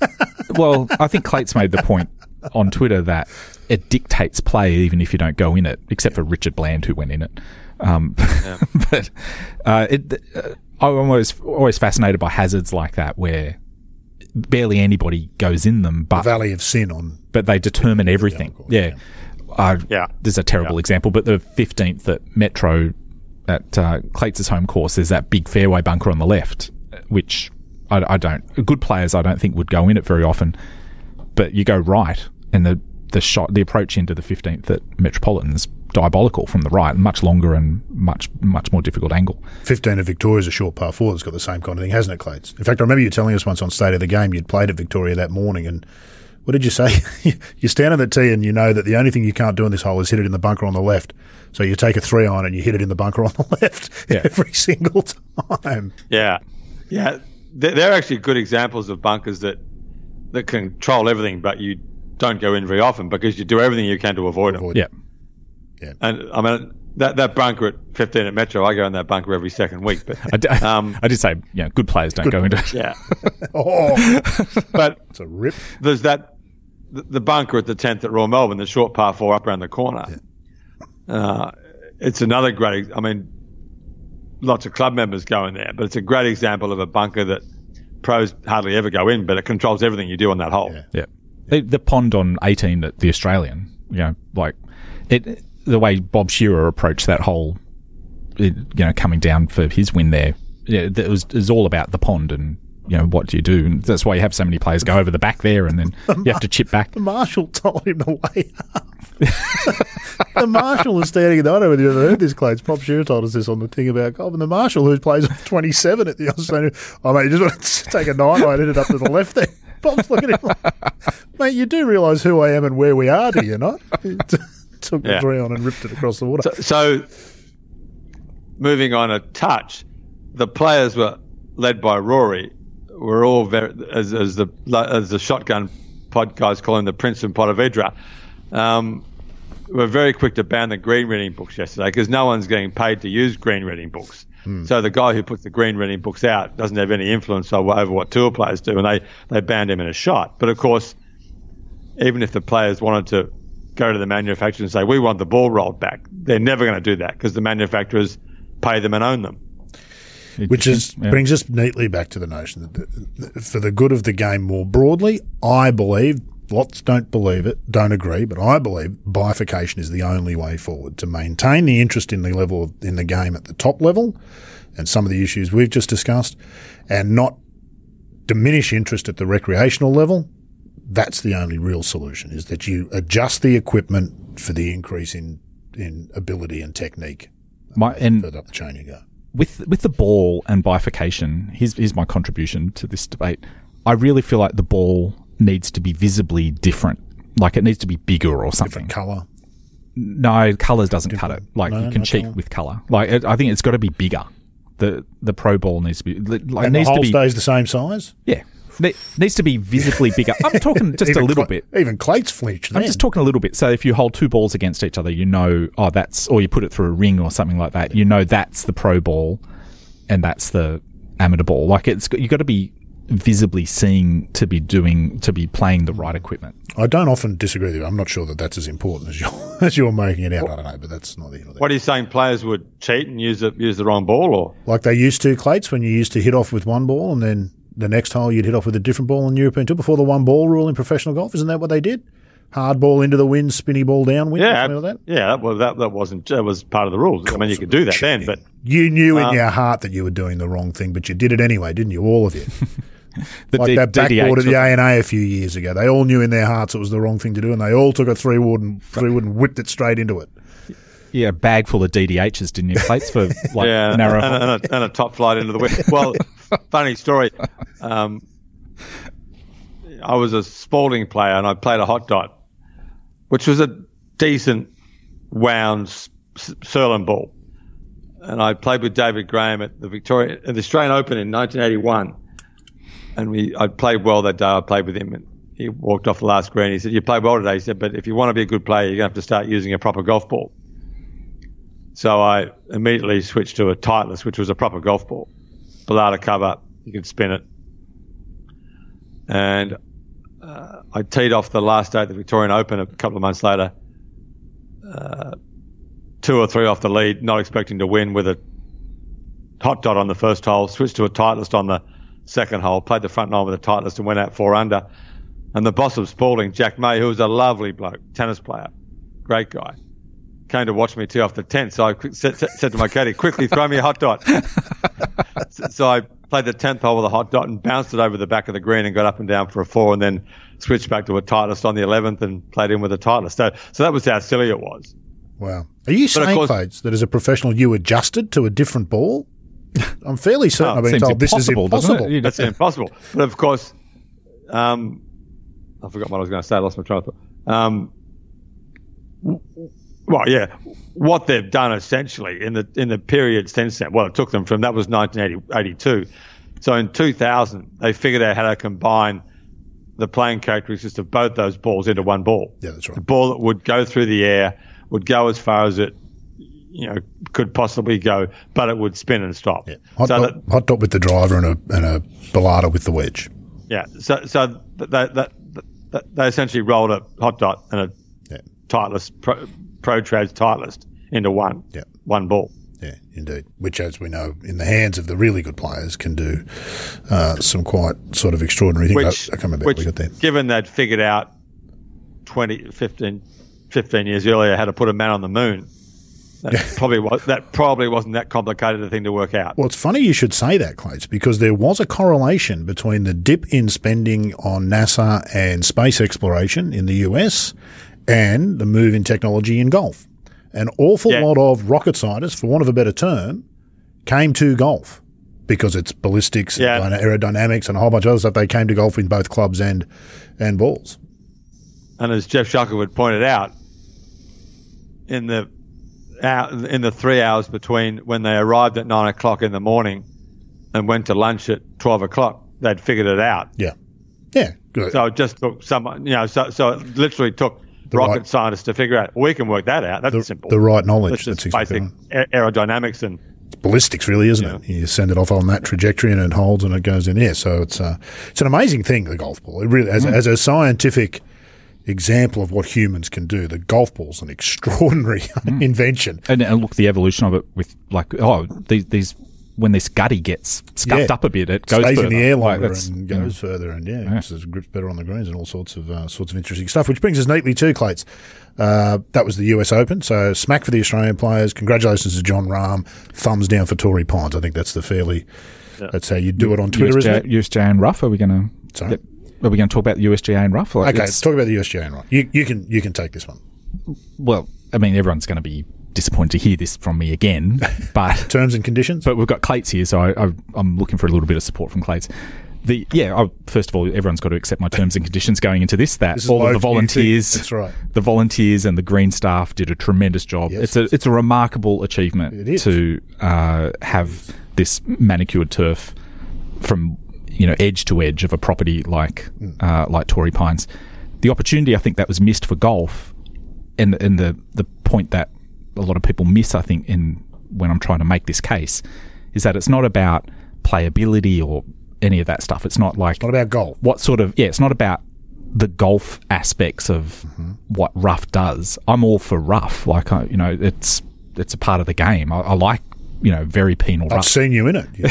well, I think Clates made the point on Twitter that it dictates play even if you don't go in it, except for Richard Bland who went in it. Um, yeah. but uh, it, uh, I'm always always fascinated by hazards like that where barely anybody goes in them, but the Valley of Sin on, but they determine everything. Yeah. yeah. Uh, yeah. There's a terrible yeah. example, but the 15th at Metro at uh, Clates' home course, there's that big fairway bunker on the left, which I, I don't. Good players, I don't think would go in it very often but you go right, and the the shot, the approach into the 15th at Metropolitan is diabolical from the right, much longer and much much more difficult angle. 15 at Victoria's a short par four that's got the same kind of thing, hasn't it, Clates? In fact, I remember you telling us once on State of the Game you'd played at Victoria that morning, and what did you say? you stand on the tee and you know that the only thing you can't do in this hole is hit it in the bunker on the left. So you take a three iron and you hit it in the bunker on the left yeah. every single time. Yeah, yeah, they're actually good examples of bunkers that that control everything, but you don't go in very often because you do everything you can to avoid, avoid them. Yeah. Yeah. And I mean, that, that bunker at 15 at Metro, I go in that bunker every second week. But I, d- um, I did say, yeah, good players don't good go into it. Yeah. oh. but it's a rip. There's that, the, the, bunker at the 10th at Royal Melbourne, the short par four up around the corner. Yeah. Uh, it's another great, I mean, lots of club members go in there, but it's a great example of a bunker that – pros hardly ever go in, but it controls everything you do on that hole. Yeah. yeah. The, the, pond on 18 at the Australian, you know, like it, the way Bob Shearer approached that hole, it, you know, coming down for his win there, yeah, it was, it was all about the pond and you know, what do you do? And that's why you have so many players go over the back there and then the you have to chip back. The marshal told him to way up. the marshal was standing there. I don't know whether you ever heard this, Clates. Bob Shearer told us this on the thing about golf. And the marshal who plays 27 at the Australian, oh, mate, you just want to take a nine I hit it up to the left there. Bob's looking at him like, mate, you do realise who I am and where we are, do you not? took the yeah. three on and ripped it across the water. So, so, moving on a touch, the players were led by Rory We're all very as, as the as the shotgun pod guys call him the Prince of Ponte Vedra. Um, were very quick to ban the green reading books yesterday because no one's getting paid to use green reading books. So the guy who puts the green reading books out doesn't have any influence over, over what tour players do, and they, they banned him in a shot. But of course, even if the players wanted to go to the manufacturer and say, we want the ball rolled back, they're never going to do that because the manufacturers pay them and own them. Which is Yeah. brings us neatly back to the notion that the, the- for the good of the game more broadly, I believe lots don't believe it, don't agree, but I believe bifurcation is the only way forward to maintain the interest in the level of, in the game at the top level, and some of the issues we've just discussed, and not diminish interest at the recreational level. That's the only real solution: is that you adjust the equipment for the increase in in ability and technique. My, and Further up the chain you go. with with the ball and bifurcation, here's here's my contribution to this debate. I really feel like the ball needs to be visibly different. Like it needs to be bigger or something. Different Colour. No, colors doesn't cut it. Like No, you can no cheat colour. with color. Like it, I think it's got to be bigger. The the pro ball needs to be like it And the needs to hole be stays the same size. yeah. Ne- needs to be visibly bigger. I'm talking just a little Cla- bit. Even Clates flinched. I'm then. just talking a little bit. So if you hold two balls against each other, you know, oh, that's, or you put it through a ring or something like that, you know, that's the pro ball and that's the amateur ball. Like it's, you got to be visibly seeing to be doing, to be playing the right equipment. I don't often disagree with you. I'm not sure that that's as important as you're as you're making it out. I don't know, but that's not the end of What are you saying? Players would cheat and use the, use the wrong ball, or Like they used to, Clates, when you used to hit off with one ball and then the next hole you'd hit off with a different ball in European Tour before the one ball rule in professional golf. Isn't that what they did? Hard ball into the wind, spinny ball downwind, yeah, something like that. yeah. Well, that that wasn't that was part of the rules. I mean, you could do that then, but You knew in Uh, your heart that you were doing the wrong thing, but you did it anyway, didn't you? All of you. The like D- that backboard of the was- A and A a few years ago. They all knew in their hearts it was the wrong thing to do, and they all took a three wood and three wood and whipped it straight into it. Yeah, a bag full of DDHs, didn't you, Clates for like yeah, narrow. and, and, a, and a top flight into the wind. Well, funny story. Um, I was a Spalding player, and I played a hot dot, which was a decent wound Surlyn ball. And I played with David Graham at the Victoria, at the Australian Open in 1981. And we, I played well that day. I played with him, and he walked off the last green. He said, "You played well today." He said, "But if you want to be a good player, you're going to have to start using a proper golf ball." So I immediately switched to a Titleist, which was a proper golf ball. Balata cover, you could spin it. And uh, I teed off the last day at the Victorian Open a couple of months later, uh, two or three off the lead, not expecting to win with a hot dot on the first hole, switched to a Titleist on the second hole, played the front nine with a Titleist and went out four under. And the boss of Spalding, Jack May, who was a lovely bloke, tennis player, great guy, came to watch me tee off the 10th. So I said, said said to my caddy, quickly throw me a hot dot. so, so I played the 10th hole with a hot dot and bounced it over the back of the green and got up and down for a four and then switched back to a Titleist on the 11th and played in with a Titleist. So, so that was how silly it was. Wow. Are you of saying, course- Clates, that as a professional you adjusted to a different ball? I'm fairly certain Oh, I've been told this is impossible, it? That's impossible. But of course, um, I forgot what I was going to say. I lost my train of thought. Um, w- well, yeah, what they've done essentially in the in the period since then. Well, it took them from that was 1982. So in 2000, they figured out how to combine the playing characteristics of both those balls into one ball. Yeah, that's right. The ball that would go through the air would go as far as it, you know, could possibly go, but it would spin and stop. Yeah. Hot, so dot, that, hot dot with the driver and a, and a Balata with the wedge. Yeah, so so th- that that, that they essentially rolled a hot dot and a Yeah. Titleist pro, pro trades Titleist into one Yeah. one ball. Yeah, indeed. Which, as we know, in the hands of the really good players, can do uh, some quite sort of extraordinary things. Which, I, I can't remember which we got there. given they'd figured out 20, 15, 15 years earlier how to put a man on the moon, that probably was that probably wasn't that complicated a thing to work out. Well, it's funny you should say that, Clates, because there was a correlation between the dip in spending on NASA and space exploration in the US and the move in technology in golf. An awful Yeah. lot of rocket scientists, for want of a better term, came to golf because it's ballistics Yeah. and aerodynamics and a whole bunch of other stuff. They came to golf in both clubs and and balls. And as Geoff Shackelford pointed out, in the in the three hours between when they arrived at nine o'clock in the morning and went to lunch at twelve o'clock, they'd figured it out. Yeah. Yeah. Good. So it just took someone, you know, so, so it literally took rocket right- scientists to figure out we can work that out. That's The, simple. the right knowledge. That's just That's exactly basic right. aerodynamics and it's ballistics, really, isn't it? You send it off on that trajectory and it holds and it goes in here. So it's uh, it's an amazing thing, the golf ball. It really, as, as a scientific example of what humans can do, the golf ball's an extraordinary invention. And, and look, the evolution of it with like oh these, these when this gutty gets scuffed Yeah. up a bit, it goes Stays further. in the air longer that's- and you know, goes further, and yeah, it's- it grips better on the greens and all sorts of uh, sorts of interesting stuff. Which brings us neatly to Clates. Uh, that was the US Open, so smack for the Australian players. Congratulations to Jon Rahm. Thumbs down for Torrey Pines. I think that's the fairly. That's how you do it on Twitter, isn't it? USGA, USGA and Rough. Are we going to? Sorry? Are we going to talk about the USGA and Rough? Like, Okay, let's talk about the USGA and right. You, you can you can take this one. well, I mean, everyone's going to be disappointed to hear this from me again, but Terms and conditions. but we've got Clates here, so I, I'm looking for a little bit of support from Clates. The yeah, I, first of all, everyone's got to accept my terms and conditions going into this. That This all of the volunteers, That's right. the volunteers and the green staff did a tremendous job. Yes. It's a it's a remarkable achievement to uh, have this manicured turf from you know edge to edge of a property like Hmm. uh, like Torrey Pines. The opportunity I think that was missed for golf, and and the the point that a lot of people miss, I think, in when I'm trying to make this case, is that it's not about playability or any of that stuff. It's not like Not about golf. what sort of yeah it's not about the golf aspects of what rough does i'm all for rough like I, you know it's it's a part of the game i, I like you know very penal I've rough seen you in it. You,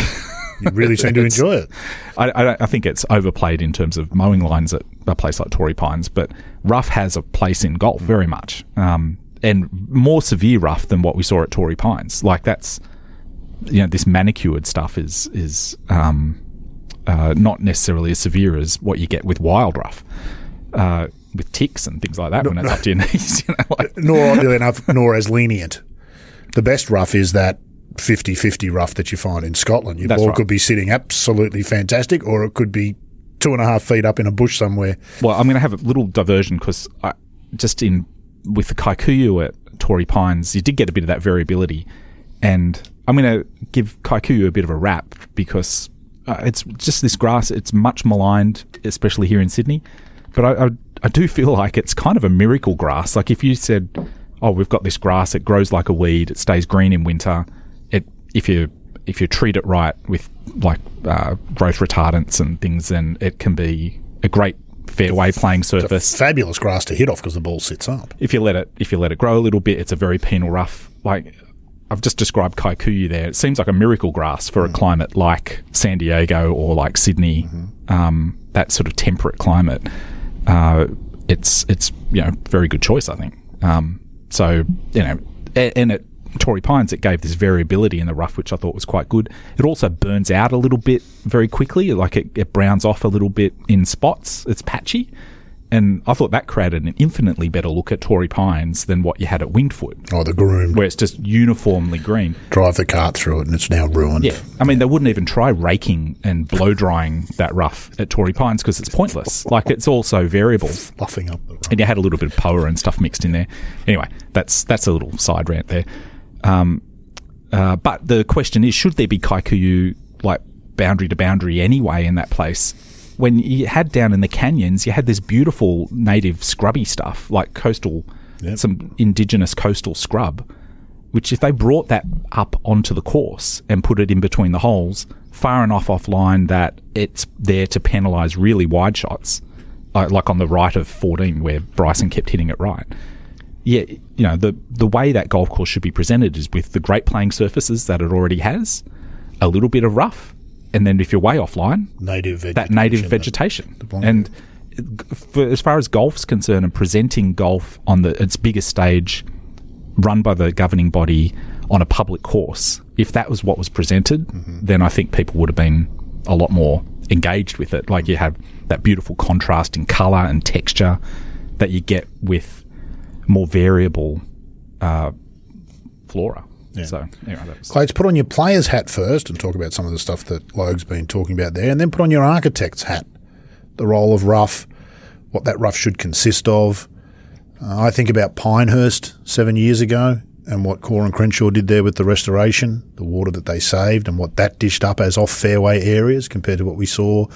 you really seem to enjoy it. I, I, I think it's overplayed in terms of mowing lines at a place like Torrey Pines, but rough has a place in golf very much, um, and more severe rough than what we saw at Torrey Pines. Like that's, you know, this manicured stuff is is um, uh, not necessarily as severe as what you get with wild rough, uh, with ticks and things like that when it's up to your knees. You know, like, Nor oddly enough, nor as lenient. The best rough is that 50-50 rough that you find in Scotland. Your That's ball right. could be sitting absolutely fantastic, or it could be two and a half feet up in a bush somewhere. Well, I'm going to have a little diversion because just in with the Kikuyu at Torrey Pines, you did get a bit of that variability, and I'm going to give Kikuyu a bit of a rap because uh, it's just this grass. It's much maligned, especially here in Sydney, but I, I I do feel like it's kind of a miracle grass. Like if you said, "Oh, we've got this grass. It grows like a weed. It stays green in winter. It if you if you treat it right with like uh, growth retardants and things, then it can be a great fairway playing surface. Fabulous grass to hit off because the ball sits up. If you let it if you let it grow a little bit, it's a very penal rough. Like I've just described Kikuyu there. It seems like a miracle grass for a climate like San Diego or like Sydney, um, that sort of temperate climate. Uh, it's it's you know very good choice, I think. Um, so you know, a- and at Torrey Pines, it gave this variability in the rough, which I thought was quite good. It also burns out a little bit very quickly, like it, it browns off a little bit in spots. It's patchy. And I thought that created an infinitely better look at Torrey Pines than what you had at Winged Foot, Oh, the groom where it's just uniformly green. drive the cart through it and it's now ruined. Yeah, I mean, they wouldn't even try raking and blow drying that rough at Torrey Pines because it's pointless. Like it's all so variable, Fluffing up the rough. and you had a little bit of power and stuff mixed in there. Anyway, that's that's a little side rant there. Um, uh, but the question is, should there be Kikuyu like boundary to boundary anyway in that place? When you had down in the canyons, you had this beautiful native scrubby stuff like coastal, Yep. some indigenous coastal scrub which if they brought that up onto the course and put it in between the holes, far enough offline that it's there to penalise really wide shots, like on the right of 14 where Bryson kept hitting it right. Yeah, you know, the, the way that golf course should be presented is with the great playing surfaces that it already has, a little bit of rough, and then if you're way offline, Native that native vegetation. belong- And for, as far as golf's concerned, and presenting golf on the its biggest stage, run by the governing body on a public course, if that was what was presented, then I think people would have been a lot more engaged with it. Like you have that beautiful contrast in color and texture that you get with more variable uh, flora. So anyway, that was, Clates, put on your player's hat first and talk about some of the stuff that Logue's been talking about there, and then put on your architect's hat, the role of rough, what that rough should consist of. Uh, I think about Pinehurst seven years ago. and what Coore and Crenshaw did there with the restoration, the water that they saved, and what that dished up as off fairway areas compared to what we saw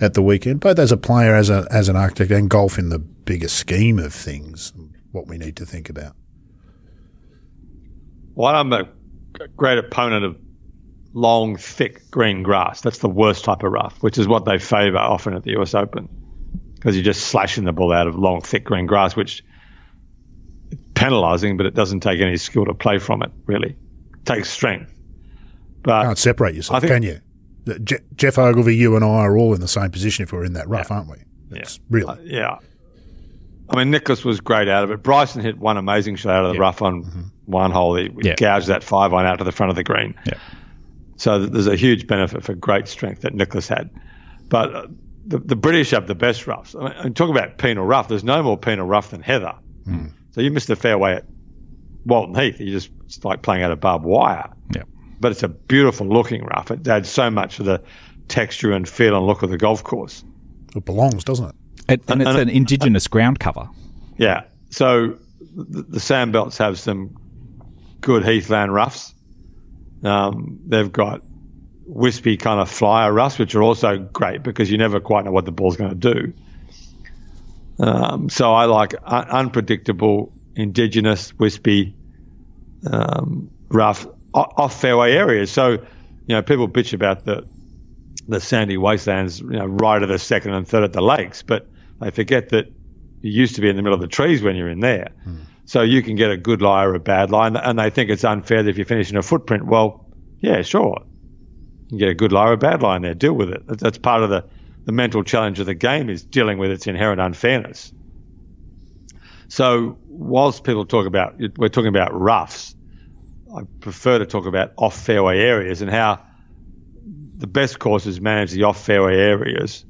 at the weekend, both as a player, as a as an architect, and golf in the bigger scheme of things, what we need to think about. Well, I'm a great opponent of long, thick green grass. That's the worst type of rough, which is what they favour often at the US Open because you're just slashing the ball out of long, thick green grass, which is penalising, but it doesn't take any skill to play from it, really. It takes strength. But Can't separate yourself, think- can you? Je- Geoff Ogilvy, you and I are all in the same position if we're in that rough, aren't we? It's really. Uh, yeah. I mean, Nicklaus was great out of it. Bryson hit one amazing shot out of the rough on one hole. He Yeah. gouged that five iron out to the front of the green. Yeah. So th- there's a huge benefit for great strength that Nicklaus had. But uh, the, the British have the best roughs. I mean, and talk about penal rough. There's no more penal rough than Heather. So you missed the fairway at Walton Heath. You just it's like playing out a barbed wire. Yeah. But it's a beautiful looking rough. It adds so much to the texture and feel and look of the golf course. It belongs, doesn't it? And, and it's an indigenous ground cover. Yeah. So the, the sand belts have some good heathland roughs. Um, they've got wispy kind of flyer roughs, which are also great because you never quite know what the ball's going to do. Um, so I like un- unpredictable, indigenous, wispy, um, rough, o- off fairway areas. So, you know, people bitch about the the sandy wastelands, you know, right at the second and third at the lakes, but they forget that you used to be in the middle of the trees when you're in there. Hmm. So you can get a good lie or a bad lie, and- they think it's unfair that if you finish in a footprint. Well, yeah, sure. You can get a good lie or a bad lie in there. Deal with it. That's, that's part of the, the mental challenge of the game is dealing with its inherent unfairness. So whilst people talk about, we're talking about roughs, I prefer to talk about off fairway areas and how the best courses manage the off fairway areas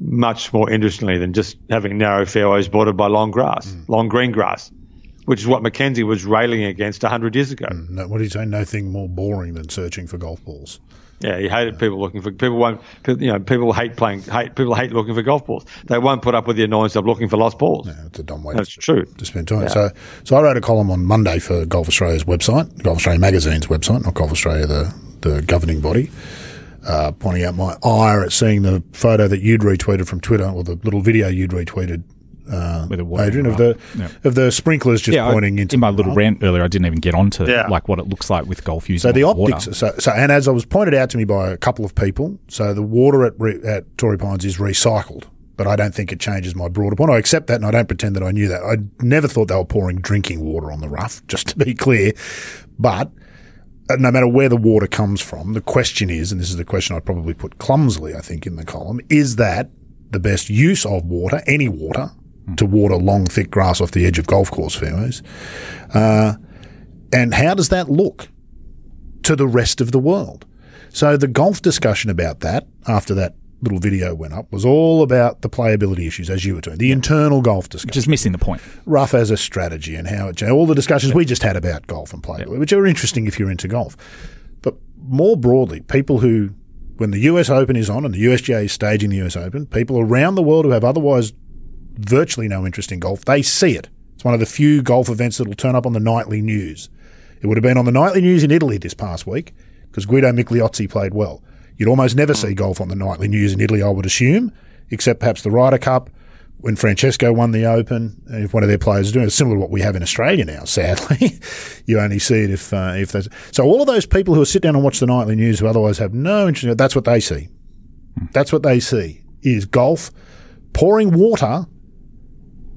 much more interestingly than just having narrow fairways bordered by long grass, mm. long green grass, which is what Mackenzie was railing against 100 years ago. Mm, no, what do you say? Nothing more boring than searching for golf balls. Yeah, he hated people looking for people won't you know people hate playing hate people hate looking for golf balls. They won't put up with the annoyance of looking for lost balls. Yeah, it's a dumb way That's to, true. to spend time. So, so I wrote a column on Monday for Golf Australia's website, Golf Australia Magazine's website, not Golf Australia, the, the governing body, uh, pointing out my ire at seeing the photo that you'd retweeted from Twitter, or the little video you'd retweeted, uh, With the Adrian, of the the rough. of the sprinklers just Yeah, I- pointing into in my little rant earlier, I didn't even get onto Yeah. like what it looks like with golf using So the water. optics, so, so and as I was pointed out to me by a couple of people, so the water at re, at Torrey Pines is recycled, but I don't think it changes my broader point. I accept that, and I don't pretend that I knew that. I never thought they were pouring drinking water on the rough, just to be clear. But no matter where the water comes from, the question is, and this is the question I probably put clumsily, I think, in the column, is that the best use of water, any water, to water long, thick grass off the edge of golf course fairways? Uh, and how does that look? to the rest of the world. So the golf discussion about that after that little video went up was all about the playability issues, as you were doing, the internal golf discussion, Just missing the point. rough as a strategy and how it, all the discussions we just had about golf and playability, which are interesting if you're into golf. But more broadly, people who, when the US Open is on and the USGA is staging the US Open, people around the world who have otherwise virtually no interest in golf, they see it. It's one of the few golf events that will turn up on the nightly news. It would have been on the nightly news in Italy this past week because Guido Migliozzi played well. You'd almost never hmm. see golf on the nightly news in Italy, I would assume, except perhaps the Ryder Cup when Francesco won the Open. If one of their players is doing it, similar to what we have in Australia now. Sadly, you only see it if uh, if there's so all of those people who sit down and watch the nightly news who otherwise have no interest. in it, That's what they see. Hmm. That's what they see is golf pouring water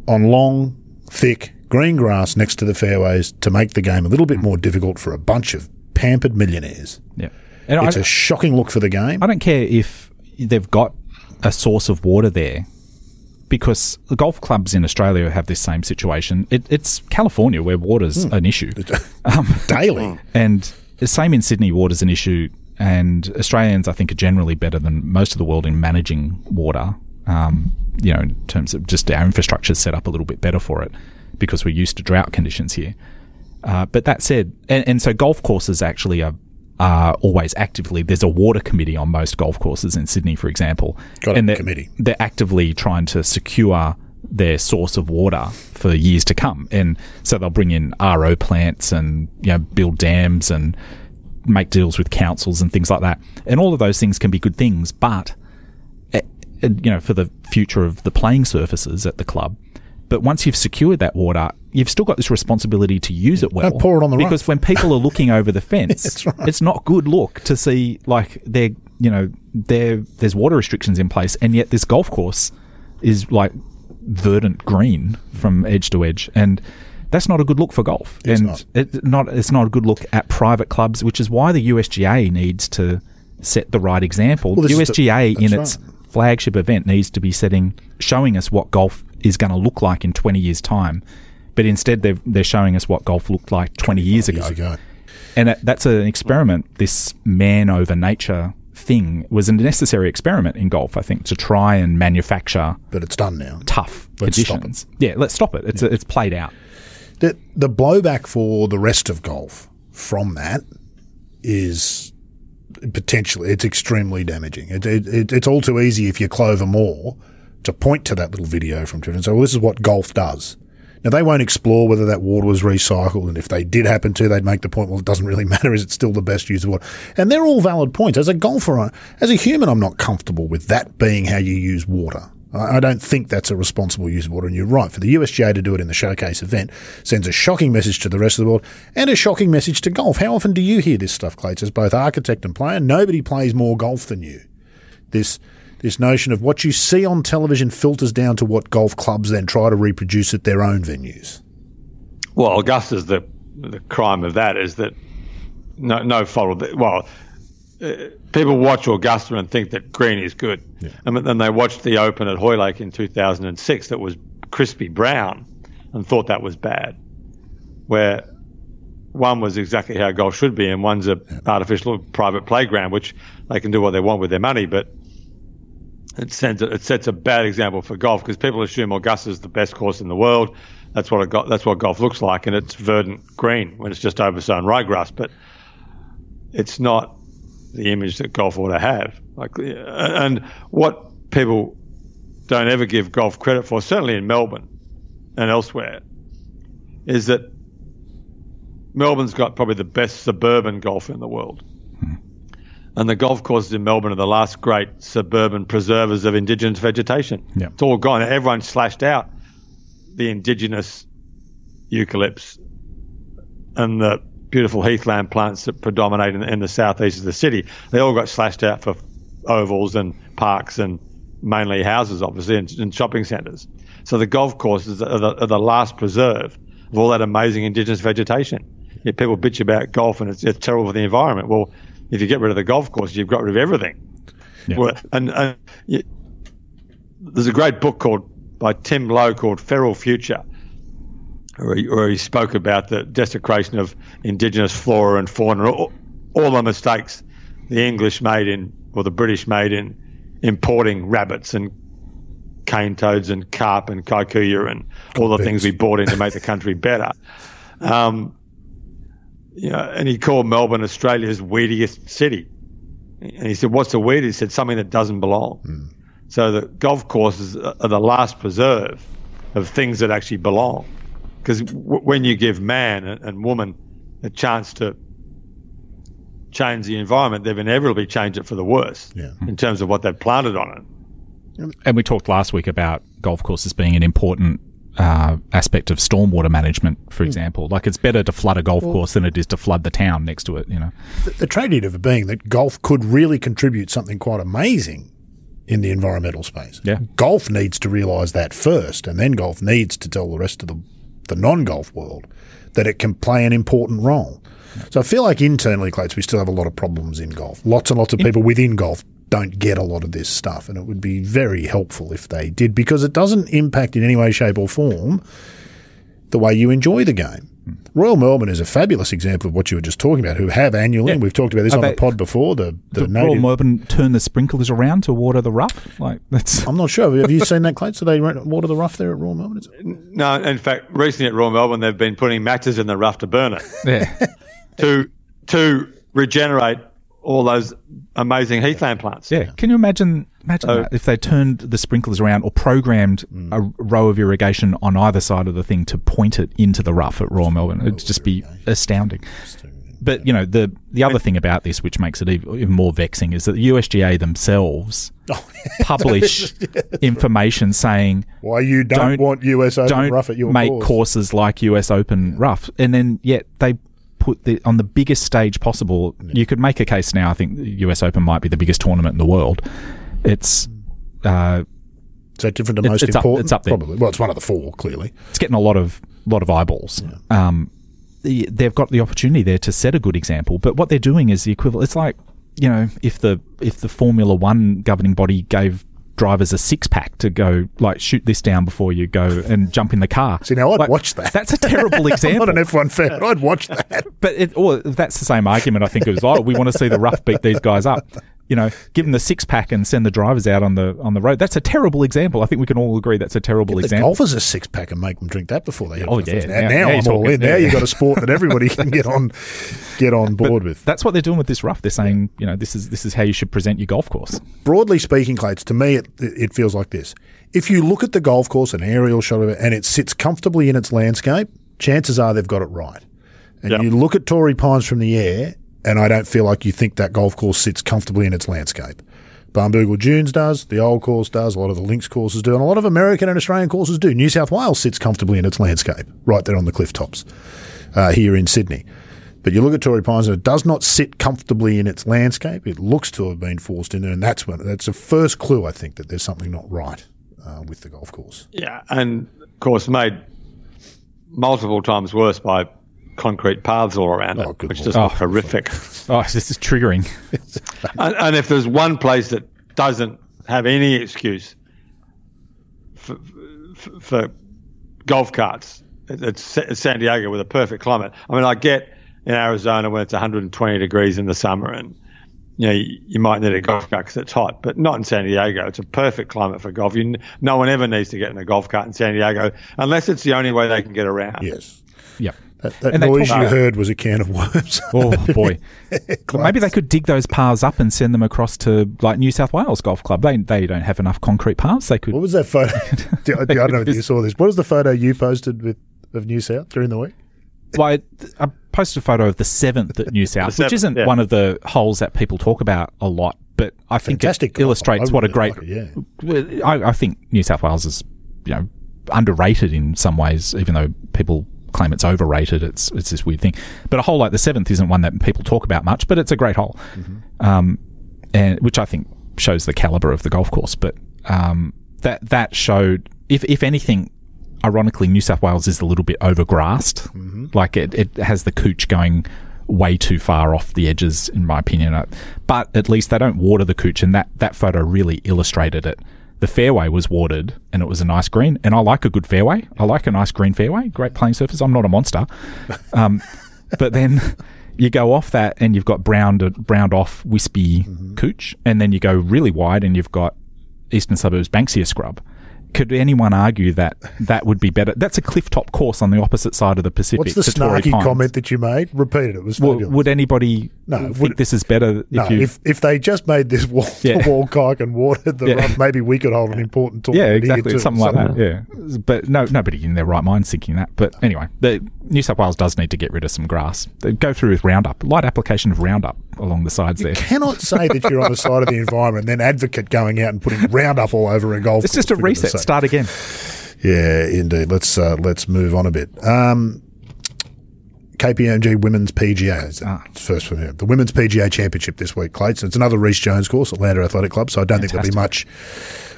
on long, thick green grass next to the fairways to make the game a little bit hmm. more difficult for a bunch of pampered millionaires. Yeah. And It's I, a shocking look for the game. I don't care if they've got a source of water there because the golf clubs in Australia have this same situation. It, it's California where water's Hmm. an issue. Um, Daily. And the same in Sydney, water's an issue. And Australians, I think, are generally better than most of the world in managing water. Um, you know, in terms of just our infrastructure set up a little bit better for it because we're used to drought conditions here. Uh, but that said, and, and so golf courses actually are, are always actively. There's a water committee on most golf courses in Sydney, for example, Got and they're, committee. they're actively trying to secure their source of water for years to come. And so they'll bring in RO plants and you know build dams and make deals with councils and things like that. And all of those things can be good things, but eh, eh, you know for the future of the playing surfaces at the club. But once you've secured that water, you've still got this responsibility to use it well. Don't pour it on the because when people are looking over the fence, right. it's not good look to see like they're you know there there's water restrictions in place, and yet this golf course is like verdant green from edge to edge, and that's not a good look for golf. It's and not. It, not it's not a good look at private clubs, which is why the USGA needs to set the right example. Well, the this the- USGA in that's its right. flagship event needs to be setting showing us what golf is going to look like in 20 years time. But instead, they're, they're showing us what golf looked like 20 years ago. Years ago. And that's an experiment. This man over nature thing was a necessary experiment in golf, I think, to try and manufacture But it's done now. tough Let's stop conditions. Yeah, let's stop it. It's it's played out. The, the blowback for the rest of golf from that is potentially it's extremely damaging. It, it, it, it's all too easy if you're Clover Moore to point to that little video from Twitter and say, "Well, this is what golf does." Now they won't explore whether that water was recycled, and if they did happen to, they'd make the point. Well, it doesn't really matter. Is it still the best use of water? And they're all valid points. As a golfer, as a human, I'm not comfortable with that being how you use water. I don't think that's a responsible use of water. And you're right. For the USGA to do it in the showcase event sends a shocking message to the rest of the world and a shocking message to golf. How often do you hear this stuff, Clates? As both architect and player, nobody plays more golf than you. This this notion of what you see on television filters down to what golf clubs then try to reproduce at their own venues. Well, Augusta's the the crime of that is that no no fault of the, well. Uh, people watch Augusta and think that green is good, and then they watched the Open at Hoylake in 2006 that was crispy brown, and thought that was bad. Where one was exactly how golf should be, and one's a artificial private playground, which they can do what they want with their money, but it sends it sets a bad example for golf because people assume Augusta is the best course in the world. That's what got, that's what golf looks like, and it's verdant green when it's just oversown ryegrass. But it's not the image that golf ought to have. Like, and what people don't ever give golf credit for, certainly in Melbourne and elsewhere, is that Melbourne's got probably the best suburban golf in the world. And the golf courses in Melbourne are the last great suburban preservers of indigenous vegetation. Yeah. It's all gone. Everyone slashed out the indigenous eucalypts and the beautiful heathland plants that predominate in, in the southeast of the city. They all got slashed out for ovals and parks and mainly houses, obviously, and, and shopping centres. So the golf courses are the, are the last preserve of all that amazing indigenous vegetation. People bitch about golf and it's, it's terrible for the environment. Well, if you get rid of the golf course, you've got rid of everything. Yeah. Well, and, and you, there's a great book called by Tim Low called Feral Future, where he, where he spoke about the desecration of indigenous flora and fauna, all, all the mistakes the English made in, or the British made in importing rabbits and cane toads and carp and kikuyu and all the things we brought in to make the country better. Um, you know, and he called Melbourne Australia's weediest city. And he said, "What's the weed?" He said, "Something that doesn't belong." Hmm. So the golf courses are the last preserve of things that actually belong. Because w- when you give man and, and woman a chance to change the environment, they've inevitably changed it for the worse Yeah. in terms of what they've planted on it. And we talked last week about golf courses being an important uh, aspect of stormwater management, for example. Like it's better to flood a golf course than it is to flood the town next to it. You know, The tragedy of it being that golf could really contribute something quite amazing in the environmental space. Yeah. Golf needs to realise that first, and then golf needs to tell the rest of the, the non golf world that it can play an important role. So I feel like internally, Clates, we still have a lot of problems in golf. Lots and lots of people within golf don't get a lot of this stuff, and it would be very helpful if they did because it doesn't impact in any way, shape, or form the way you enjoy the game. Royal Melbourne is a fabulous example of what you were just talking about, who have annually, and we've talked about this Are on the pod before, the, the, the Royal. Melbourne turn the sprinklers around to water the rough. Like that's I'm not sure. Have you seen that, Clates? Do they water the rough there at Royal Melbourne? Is it- No, in fact, recently at Royal Melbourne, they've been putting matches in the rough to burn it yeah. to to regenerate all those amazing heathland plants. Yeah. Can you imagine Imagine Oh. that if they turned the sprinklers around or programmed mm. a row of irrigation on either side of the thing to point it into the rough at Royal Melbourne. It'd just be astounding. But you know the the other thing about this, which makes it even even more vexing, is that the USGA themselves oh, publish information saying Why you don't, Don't- want US Open don't rough at your make course. courses like US Open rough, and then yet they put the on the biggest stage possible. You could make a case now. I think the US Open might be the biggest tournament in the world. It's uh, Is that different to most it's up- important? it's up there. Probably. Well, it's one of the four, clearly. it's getting a lot of lot of eyeballs. Um, they've got the opportunity there to set a good example, but what they're doing is the equivalent. It's like you know if the if the Formula One governing body gave drivers a six pack to go like shoot this down before you go and jump in the car. See, now I'd Like, watch that. That's a terrible example. I'm not an F1 fan, but I'd watch that. But it, or that's the same argument. I think it was. Oh, we want to see the rough beat these guys up. You know, give them the six pack and send the drivers out on the on the road. That's a terrible example. I think we can all agree that's a terrible The example. golfers a six pack and make them drink that before they. Oh, yeah. Now- Now, now now I'm all in. Now Yeah. you've got a sport that everybody can get on, get on board with. That's what they're doing with this rough. They're saying, you know, this is this is how you should present your golf course. broadly speaking, Clates, to me, it, it feels like this. If you look at the golf course, an aerial shot of it, and it sits comfortably in its landscape, chances are they've got it right. And Yep. you look at Torrey Pines from the air, and I don't feel like you think that golf course sits comfortably in its landscape. Barnbougle Dunes does, the old course does, a lot of the links courses do, and a lot of American and Australian courses do. New South Wales sits comfortably in its landscape, right there on the cliff tops uh, here in Sydney. But you look at Torrey Pines and it does not sit comfortably in its landscape. It looks to have been forced in there, and that's when that's the first clue I think that there's something not right uh, with the golf course. Yeah, and of course made multiple times worse by concrete paths all around Oh, it, which lord. just Oh. horrific. Oh, this is triggering. and, and if there's one place that doesn't have any excuse for, for, for golf carts, it's it's San Diego with a perfect climate. I mean, I get in Arizona when it's 120 degrees in the summer and you know, you, you might need a golf cart because it's hot, but not in San Diego. It's a perfect climate for golf. You, no one ever needs to get in a golf cart in San Diego unless it's the only way they can get around. Yes, Yep. That, that And noise you about- heard was a can of worms. Oh boy. Maybe they could dig those paths up and send them across to like New South Wales Golf Club. They they don't have enough concrete paths. They could. what was that photo? I don't know if you saw this. What was the photo you posted with of New South during the week? Well, I, I posted a photo of the seventh at New South, which isn't yeah. one of the holes that people talk about a lot, but I think Fantastic it golf. illustrates I what a great. like it, Well, I, I think New South Wales is, you know, underrated in some ways, even though people claim it's overrated. It's it's this weird thing. But a hole like the seventh isn't one that people talk about much, but it's a great hole, um, and which I think shows the caliber of the golf course. But um, that that showed, if if anything, ironically, New South Wales is a little bit overgrassed. Like it, it has the cooch going way too far off the edges, in my opinion. But at least they don't water the cooch, and that, that photo really illustrated it. The fairway was watered, and it was a nice green. And I like a good fairway. I like a nice green fairway. Great playing surface. I'm not a monster. Um, but then you go off that, and you've got browned, browned off, wispy cooch, and then you go really wide, and you've got Eastern Suburbs Banksia scrub. Could anyone argue that that would be better? That's a cliff top course on the opposite side of the Pacific. What's the snarky comment that you made? Repeat it. It was Well, would anybody No, think would- this is better if no, you? if if they just made this wall Yeah. wall kike and watered the Yeah. rough, maybe we could hold an important talk. yeah, exactly, something like that. Yeah, but no, nobody in their right mind thinking that. But anyway, the New South Wales does need to get rid of some grass. They go through with Roundup, light application of Roundup along the sides there. Cannot say that you're on the side of the environment and then advocate going out and putting Roundup all over a golf. It's just a for reset. Start again. Yeah, indeed. Let's uh, let's move on a bit. Um, KPMG Women's PGA. It's Ah. first from here. The Women's PGA Championship this week, Clates. It's another Rees Jones course, Atlanta Athletic Club. So I don't think there'll be much.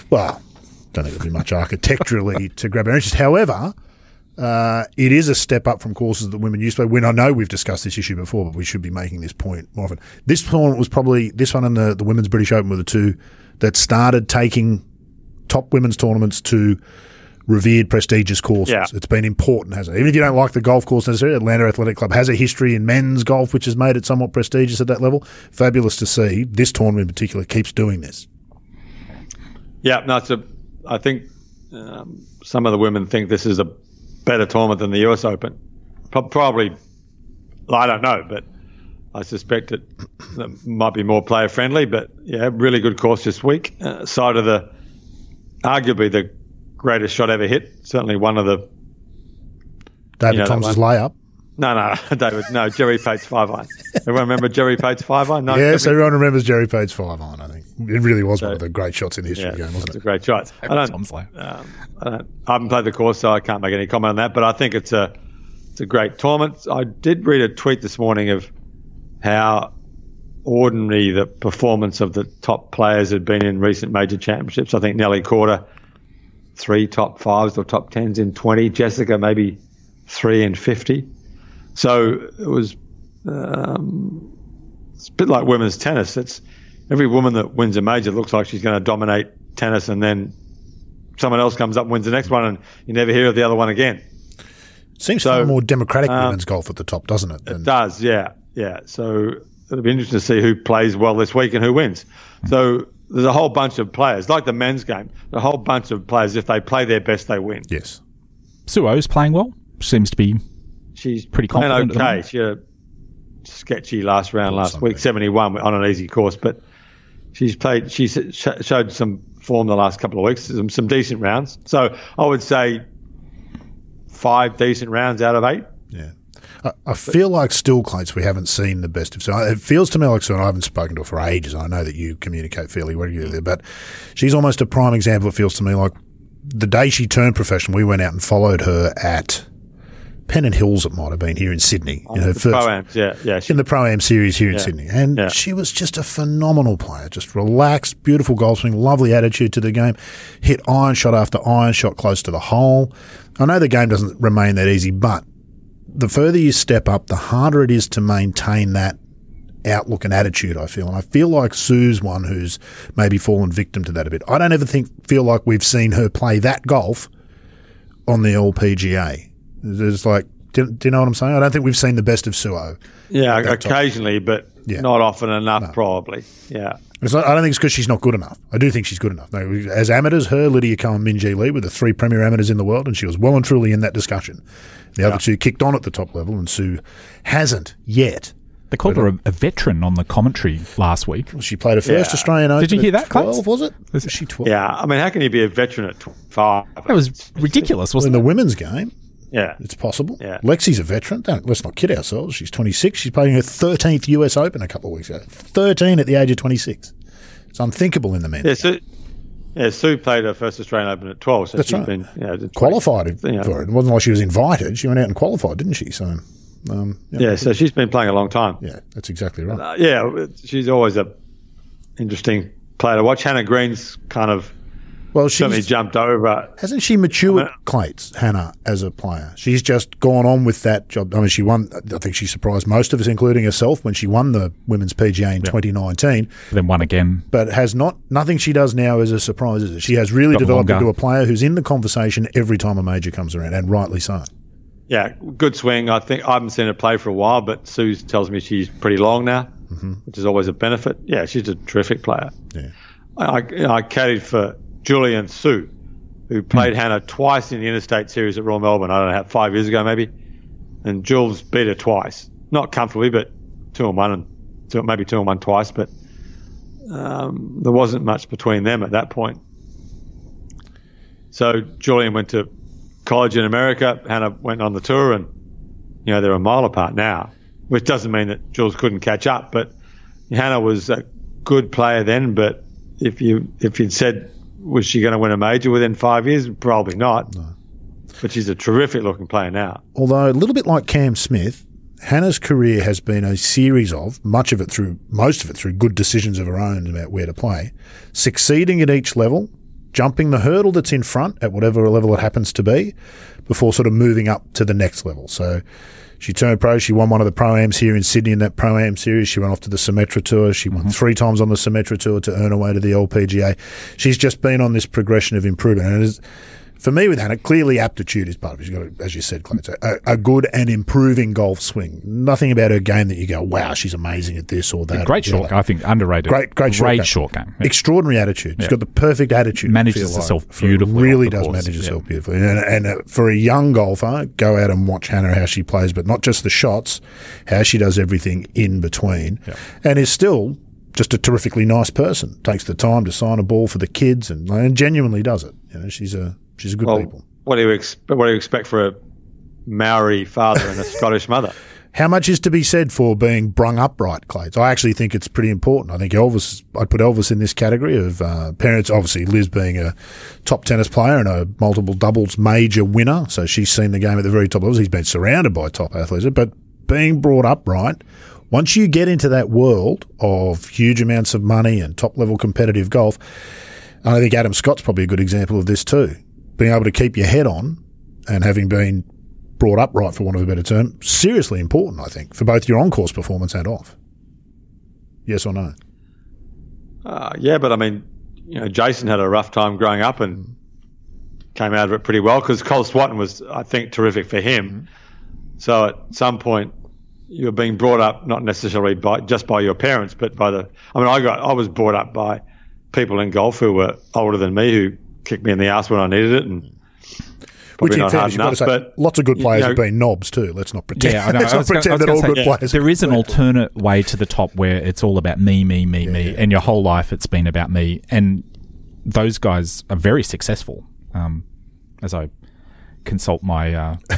Well, don't think there'll be much architecturally to grab our interest. However, uh, it is a step up from courses that women used to play. When I know we've discussed this issue before, but we should be making this point more often. This tournament was probably this one and the, the Women's British Open were the two that started taking top women's tournaments to revered, prestigious courses. Yeah. It's been important, hasn't it? Even if you don't like the golf course necessarily, Atlanta Athletic Club has a history in men's golf, which has made it somewhat prestigious at that level. Fabulous to see. This tournament in particular keeps doing this. Yeah, no, it's a. I think um, some of the women think this is a better tournament than the U.S. Open. Probably, I don't know, but I suspect it, it might be more player friendly, but yeah, really good course this week. Uh, side of the, arguably the greatest shot ever hit. Certainly one of the. David You know that layup. No, no, David. No, Jerry Pate's five iron. Everyone remember Jerry Pate's five iron? No, yes, everyone remembers Jerry Pate's five iron. I think it really was one of the great shots in the history yeah, of the game, wasn't it? it's a great shot. I don't, um, I don't. I haven't played the course, so I can't make any comment on that. But I think it's a, it's a great tournament. I did read a tweet this morning of how ordinary the performance of the top players had been in recent major championships. I think Nelly Korda, three top fives or top tens in 20. Jessica, maybe three in 50. So it was, um, it's a bit like women's tennis. It's every woman that wins a major looks like she's going to dominate tennis and then someone else comes up and wins the next one and you never hear of the other one again. It seems So, far more democratic um, women's golf at the top, doesn't it? It does, yeah, yeah. So it'll be interesting to see who plays well this week and who wins. So there's a whole bunch of players, like the men's game, a whole bunch of players. If they play their best, they win. yes. Su Oh's playing well. Seems to be She's Pretty playing confident okay. moment. She had a sketchy last round last something. week, 71 on an easy course, but she's played. She sh- showed some form the last couple of weeks, some, some decent rounds. So I would say five decent rounds out of eight. Yeah. I, feel like still, Clates, we haven't seen the best of. So it feels to me like so. I haven't spoken to her for ages. I know that you communicate fairly regularly, but she's almost a prime example. It feels to me like the day she turned professional, we went out and followed her at Pennant Hills. It might have been here in Sydney in her The first yeah, yeah. She, in the Pro Am series here in Sydney. And Yeah. she was just a phenomenal player, just relaxed, beautiful golf swing, lovely attitude to the game, hit iron shot after iron shot close to the hole. I know the game doesn't remain that easy, but the further you step up, the harder it is to maintain that outlook and attitude, I feel. And I feel like Su's one who's maybe fallen victim to that a bit. I don't ever think feel like we've seen her play that golf on the LPGA. There's like, do, do you know what I'm saying? I don't think we've seen the best of Suo. yeah, that top. occasionally, but Yeah. not often enough, probably. Yeah. It's not, I don't think it's because she's not good enough. I do think she's good enough. No, we- as amateurs, her, Lydia Ko, Minjee Lee were the three premier amateurs in the world, and she was well and truly in that discussion. The other two kicked on at the top level, and Su hasn't yet. They called her a, a veteran on the commentary last week. She played her first Yeah. Australian Open. Did you at hear that, 12, was it? Was Was she 12? Yeah. I mean, how can you be a veteran at five? That was ridiculous, wasn't the it? women's game, Yeah. it's possible. Yeah. Lexi's a veteran. Don't, let's not kid ourselves. She's 26. She's playing her 13th US Open a couple of weeks ago. 13 at the age of 26. It's unthinkable in the men. Yeah, Su, yeah, Su played her first Australian Open at 12, so That's she's right. been you know, the 20 Qualified you know. for it. It wasn't like she was invited. She went out and qualified, didn't she? So, um, yeah, Yeah, so she's been playing a long time. yeah, that's exactly right. Uh, yeah, she's always a interesting player to watch. Hannah Green's kind of Well, certainly she's, jumped over. hasn't she matured, I mean- Clates, Hannah, as a player? She's just gone on with that job. I mean, she won, I think she surprised most of us, including herself, when she won the Women's PGA in 2019, Then won again. but has not, nothing she does now is a surprise, is it? She has really Got developed longer. into a player who's in the conversation every time a major comes around, and rightly so. Yeah, good swing. I think I haven't seen her play for a while, but Sue tells me she's pretty long now, mm-hmm. which is always a benefit. Yeah, she's a terrific player. Yeah. I, I, you I caddied for Julienne Soo, who played Hannah twice in the Interstate Series at Royal Melbourne. I don't know, how, five years ago maybe. And Jules beat her twice, not comfortably, but two and one, and two, maybe two and one twice. But um, there wasn't much between them at that point. So Julienne went to college in America. Hannah went on the tour, and you know they're a mile apart now, which doesn't mean that Jules couldn't catch up. But Hannah was a good player then, but if you if you'd said was she going to win a major within five years, probably not. But she's a terrific looking player now. Although a little bit like Cam Smith, Hannah's career has been a series of, much of it through, most of it through good decisions of her own about where to play, succeeding at each level, jumping the hurdle that's in front at whatever level it happens to be, before sort of moving up to the next level. So she turned pro. She won one of the pro-ams here in Sydney in that pro-am series. She went off to the Symetra Tour. She won mm-hmm. three times on the Symetra Tour to earn her way to the LPGA. She's just been on this progression of improvement. And it is, For me, with Hannah, clearly aptitude is part of it. She's got, a, as you said, a, a good and improving golf swing. Nothing about her game that you go, wow, she's amazing at this or that. Great or short I think underrated. Great, great, short game. short game. Yeah. Extraordinary attitude. She's Yeah. got the perfect attitude. Manages feel herself beautifully Really does course. manage Yeah. herself beautifully. And, and uh, for a young golfer, go out and watch Hannah how she plays, but not just the shots, how she does everything in between, and is still just a terrifically nice person. Takes the time to sign a ball for the kids and, and genuinely does it. You know, she's a she's a good Well, people. what do you expect? What do you expect for a Maori father and a Scottish mother? How much is to be said for being brung upright, Clates? I actually think it's pretty important. I think Elvis, I'd put Elvis in this category of uh, parents. Obviously, Liz being a top tennis player and a multiple doubles major winner, so she's seen the game at the very top levels. He's been surrounded by top athletes, but being brought upright, once you get into that world of huge amounts of money and top level competitive golf, and I think Adam Scott's probably a good example of this too. Being able to keep your head on and having been brought upright, for want of a better term, seriously important, I think, for both your on course performance and off. Yes or no? Uh, yeah, but I mean, you know, Jason had a rough time growing up and came out of it pretty well because Col Swatton was, I think, terrific for him. So at some point, you're being brought up not necessarily by just by your parents, but by the. I mean, I got I was brought up by people in golf who were older than me who kicked me in the ass when I needed it, and Which, probably in not fairness, hard you've got to enough. say, But lots of good you players know- have been knobs too. Let's not pretend. Yeah, I know. Let's I not was gonna- pretend that all say, good yeah, players. There is an alternate way to the top where it's all about me, me, me, me, and your whole life it's been about me. And those guys are very successful. Um, as I consult my uh,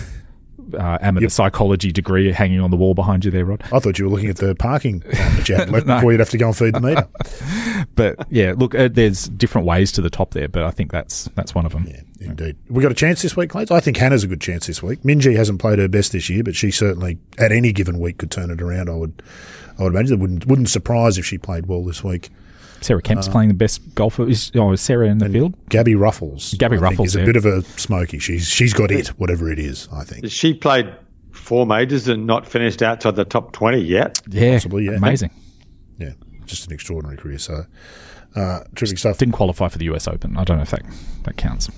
uh, amateur psychology degree hanging on the wall behind you there, Rod. I thought you were looking at the parking that you had left No. before you'd have to go and feed the meter. But yeah, look, uh, there's different ways to the top there, but I think that's that's one of them. Yeah, indeed. We got a chance this week, Clates? I think Hannah's a good chance this week. Minjee hasn't played her best this year, but she certainly, at any given week, could turn it around. I would, I would imagine. It wouldn't wouldn't surprise if she played well this week. Sarah Kemp's playing the best golfer. Is, oh, is Sarah in the field? Gabby Ruffels, Gabby I think, Ruffels, is a bit of a smoky. She's she's got it, whatever it is. I think. she played four majors and not finished outside the top twenty yet. Yeah, Possibly, yeah. amazing. Yeah, just an extraordinary career. So, uh, terrific stuff. Didn't qualify for the US Open. I don't know if that that counts.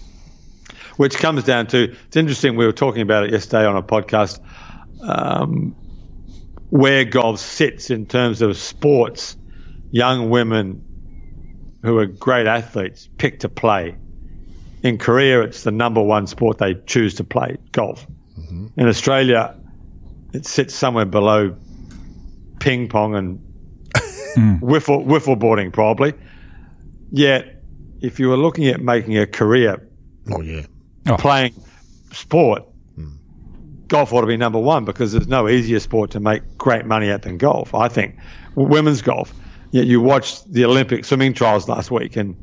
which comes down to it's interesting. We were talking about it yesterday on a podcast um, where golf sits in terms of sports. Young women who are great athletes pick to play. In Korea, it's the number one sport they choose to play golf. Mm-hmm. In Australia, it sits somewhere below ping pong and hmm. wiffle, wiffle boarding, probably. Yet, if you were looking at making a career Oh yeah, oh. playing sport, hmm. golf ought to be number one because there's no easier sport to make great money at than golf. I think women's golf. You, you watched the Olympic swimming trials last week, and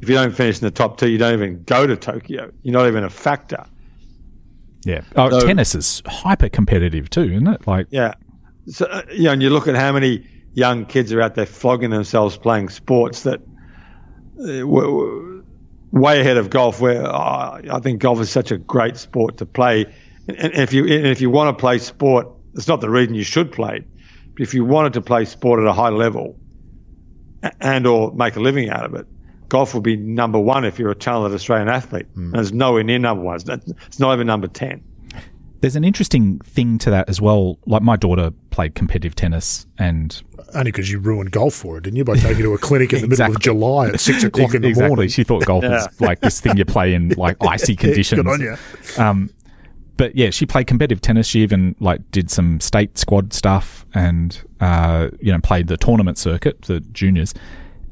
if you don't finish in the top two, you don't even go to Tokyo. You're not even a factor. Yeah. Oh, So- tennis is hyper competitive too, isn't it? Like, Yeah. So uh, you know, and you look at how many young kids are out there flogging themselves playing sports that uh, w- w- way ahead of golf. Where uh, I think golf is such a great sport to play, and, and if you and if you want to play sport, it's not the reason you should play. But if you wanted to play sport at a high level, and or make a living out of it, golf would be number one if you're a talented Australian athlete. And it's nowhere near number one. It's not, even number ten. there's an interesting thing to that as well. Like, my daughter played competitive tennis, and only because you ruined golf for her, didn't you? By taking her to a clinic in the middle of July at six o'clock in the exactly, morning. she thought golf was like this thing you play in like icy conditions. Good on you. Um, but yeah, she played competitive tennis. She even like did some state squad stuff, and uh, you know played the tournament circuit the juniors.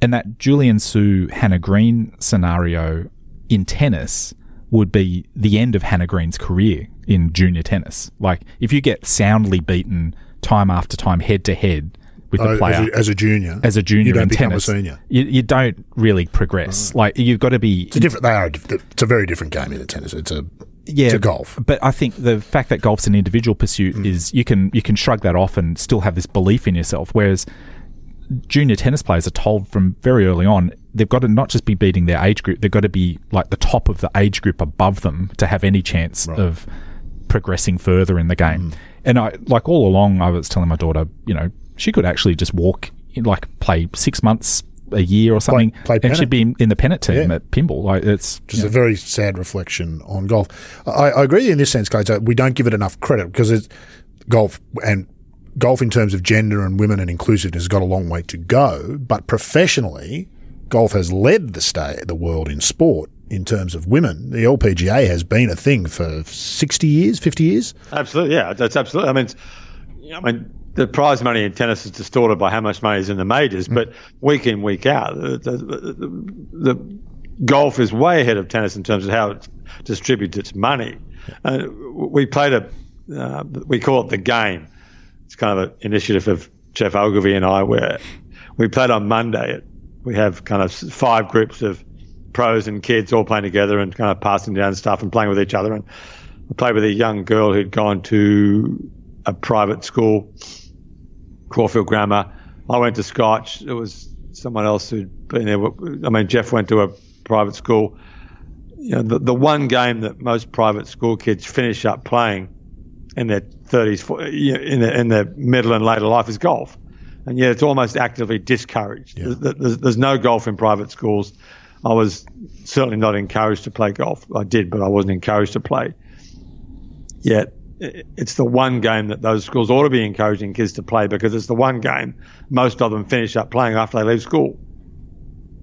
And that Julienne Soo Hannah Green scenario in tennis would be the end of Hannah Green's career in junior tennis. Like if you get soundly beaten time after time head to head with Oh, the player as, a, as a junior, as a junior you don't in become tennis, a senior. You, you don't really progress. Like you've got to be It's a different. They are. It's a very different game in the tennis. It's a yeah, to golf. But I think the fact that golf's an individual pursuit Mm. is you can you can shrug that off and still have this belief in yourself. Whereas junior tennis players are told from very early on they've got to not just be beating their age group, they've got to be like the top of the age group above them to have any chance of progressing further in the game. Mm. And I like all along I was telling my daughter, you know, she could actually just walk in, like play six months a year or something, play and pennant. she'd be in, in the pennant team Yeah. at Pymble. Like it's Just a very sad reflection on golf. I, I agree in this sense, Clay. that We don't give it enough credit because it's golf and golf in terms of gender and women and inclusiveness has got a long way to go. But professionally, golf has led the state, the world in sport in terms of women. The LPGA has been a thing for sixty years, fifty years. Absolutely, yeah, that's absolutely. I mean, it's, I mean, the prize money in tennis is distorted by how much money is in the majors, but week in, week out, the, the, the, the golf is way ahead of tennis in terms of how it distributes its money. Uh, we played a, uh, we call it the game. It's kind of an initiative of Geoff Ogilvy and I, where we played on Monday. We have kind of five groups of pros and kids all playing together and kind of passing down stuff and playing with each other. And I played with a young girl who'd gone to a private school, Caulfield Grammar. I went to Scotch. There was someone else who'd been there. I mean, Geoff went to a private school. You know, the, the one game that most private school kids finish up playing in their 30s, fo- you know, in, their, in their middle and later life is golf. And yet it's almost actively discouraged. There's, there's, there's no golf in private schools. I was certainly not encouraged to play golf. I did, but I wasn't encouraged to play. Yet it's the one game that those schools ought to be encouraging kids to play because it's the one game most of them finish up playing after they leave school.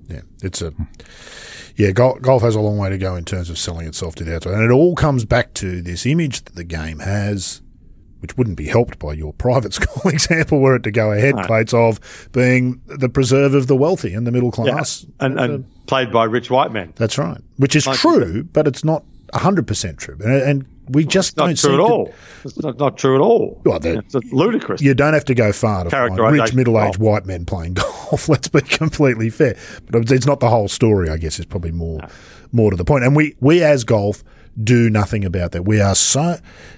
Yeah, it's a yeah. Golf, golf has a long way to go in terms of selling itself to the outside, and it all comes back to this image that the game has, which wouldn't be helped by your private school example, were it to go ahead, Clates of being the preserve of the wealthy and the middle class. And, and played by rich white men. That's right, which is Like- true, but it's not hundred percent true, and, and we just Not don't true at all. It's not, not true at all. Well, they're- it's ludicrous. You don't have to go far to find rich middle-aged white men playing golf. Let's be completely fair, but it's not the whole story. I guess is probably more more to the point. And we we as golf do nothing about that. We are so.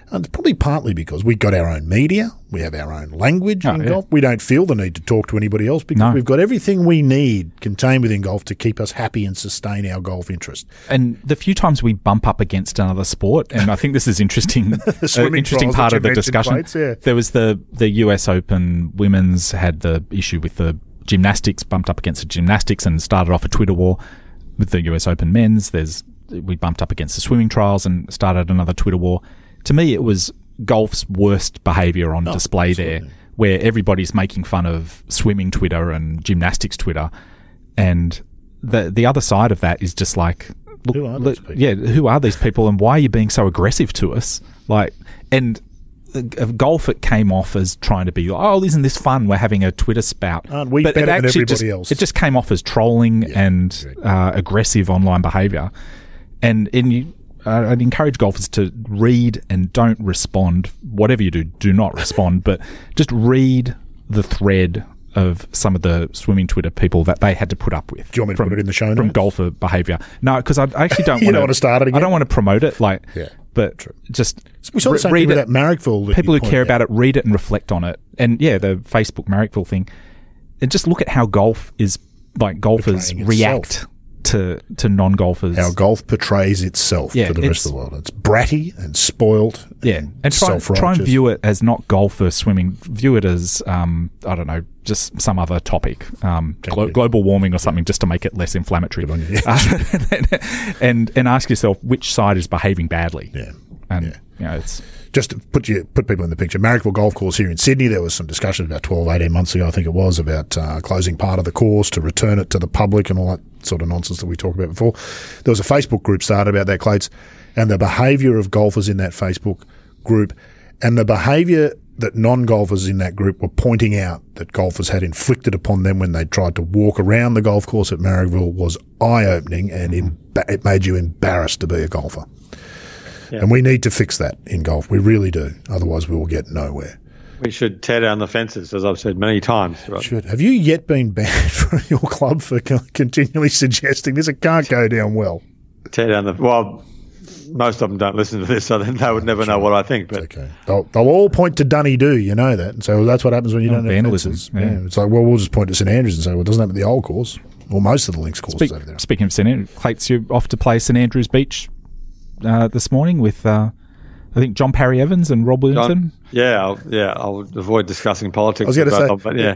And it's probably partly because we've got our own media, we have our own language Oh, in yeah. golf. We don't feel the need to talk to anybody else because No. we've got everything we need contained within golf to keep us happy and sustain our golf interest. and the few times we bump up against another sport, and I think this is interesting. uh, interesting part of the discussion. Clates, yeah. There was the the U.S. Open women's had the issue with the gymnastics bumped up against the gymnastics and started off a Twitter war with the U.S. Open men's. There's we bumped up against the swimming trials and started another Twitter war. To me, it was golf's worst behaviour on display there, where everybody's making fun of swimming Twitter and gymnastics Twitter, and the the other side of that is just like, look, Who are these people? yeah, who are these people, and why are you being so aggressive to us? Like, and uh, golf it came off as trying to be, oh, isn't this fun? We're having a Twitter spout, Aren't we but better it than actually everybody just, else? It just came off as trolling and uh, aggressive online behaviour, and in you. I'd encourage golfers to read and don't respond. Whatever you do, do not respond, but just read the thread of some of the swimming Twitter people that they had to put up with. Do you want me to from, put it in the show from golfer behaviour? No, because I, I actually don't You want don't wanna start it again? I don't want to promote it, like, Yeah, but just We saw the re- same read it. that Marrickville. that People who care pointed about it, read it and reflect on it. And yeah, the Facebook Marrickville thing, and just look at how golf is like golfers react itself. To to non golfers. how golf portrays itself Yeah, to the rest of the world. It's bratty and spoiled. Yeah, and try, try and view it as not golf versus swimming. View it as um, I don't know, just some other topic, um, glo- global warming or something, just to make it less inflammatory. Uh, and and ask yourself which side is behaving badly. Yeah. and Yeah. you know it's Just to put you put people in the picture, Marrickville Golf Course here in Sydney. There was some discussion about 12, 18 months ago, I think it was, about uh, closing part of the course to return it to the public and all that sort of nonsense that we talked about before. There was a Facebook group started about that, Clates, and the behaviour of golfers in that Facebook group and the behaviour that non-golfers in that group were pointing out that golfers had inflicted upon them when they tried to walk around the golf course at Marrickville was eye-opening and emba- it made you embarrassed to be a golfer. And we need to fix that in golf. We really do. Otherwise, we will get nowhere. We should tear down the fences, as I've said many times. Right? Should have you yet been banned from your club for co- continually suggesting this? It can't go down well. Tear down the. Well, most of them don't listen to this, so then they would never know what I think. But Okay, they'll, they'll all point to Dunny Do. You know that, and so that's what happens when you Oh, don't have vandalism, fences. yeah. it's like well, we'll just point to St Andrews and say, well, it doesn't happen at the old course or most of the links courses Speak, over there. speaking of St Andrews, Clates, you're off to play St Andrews Beach uh, this morning with uh, I think John Parry Evans and Rob Williamson. Yeah, I'll, yeah, I'll avoid discussing politics. I was going to say, them, but yeah,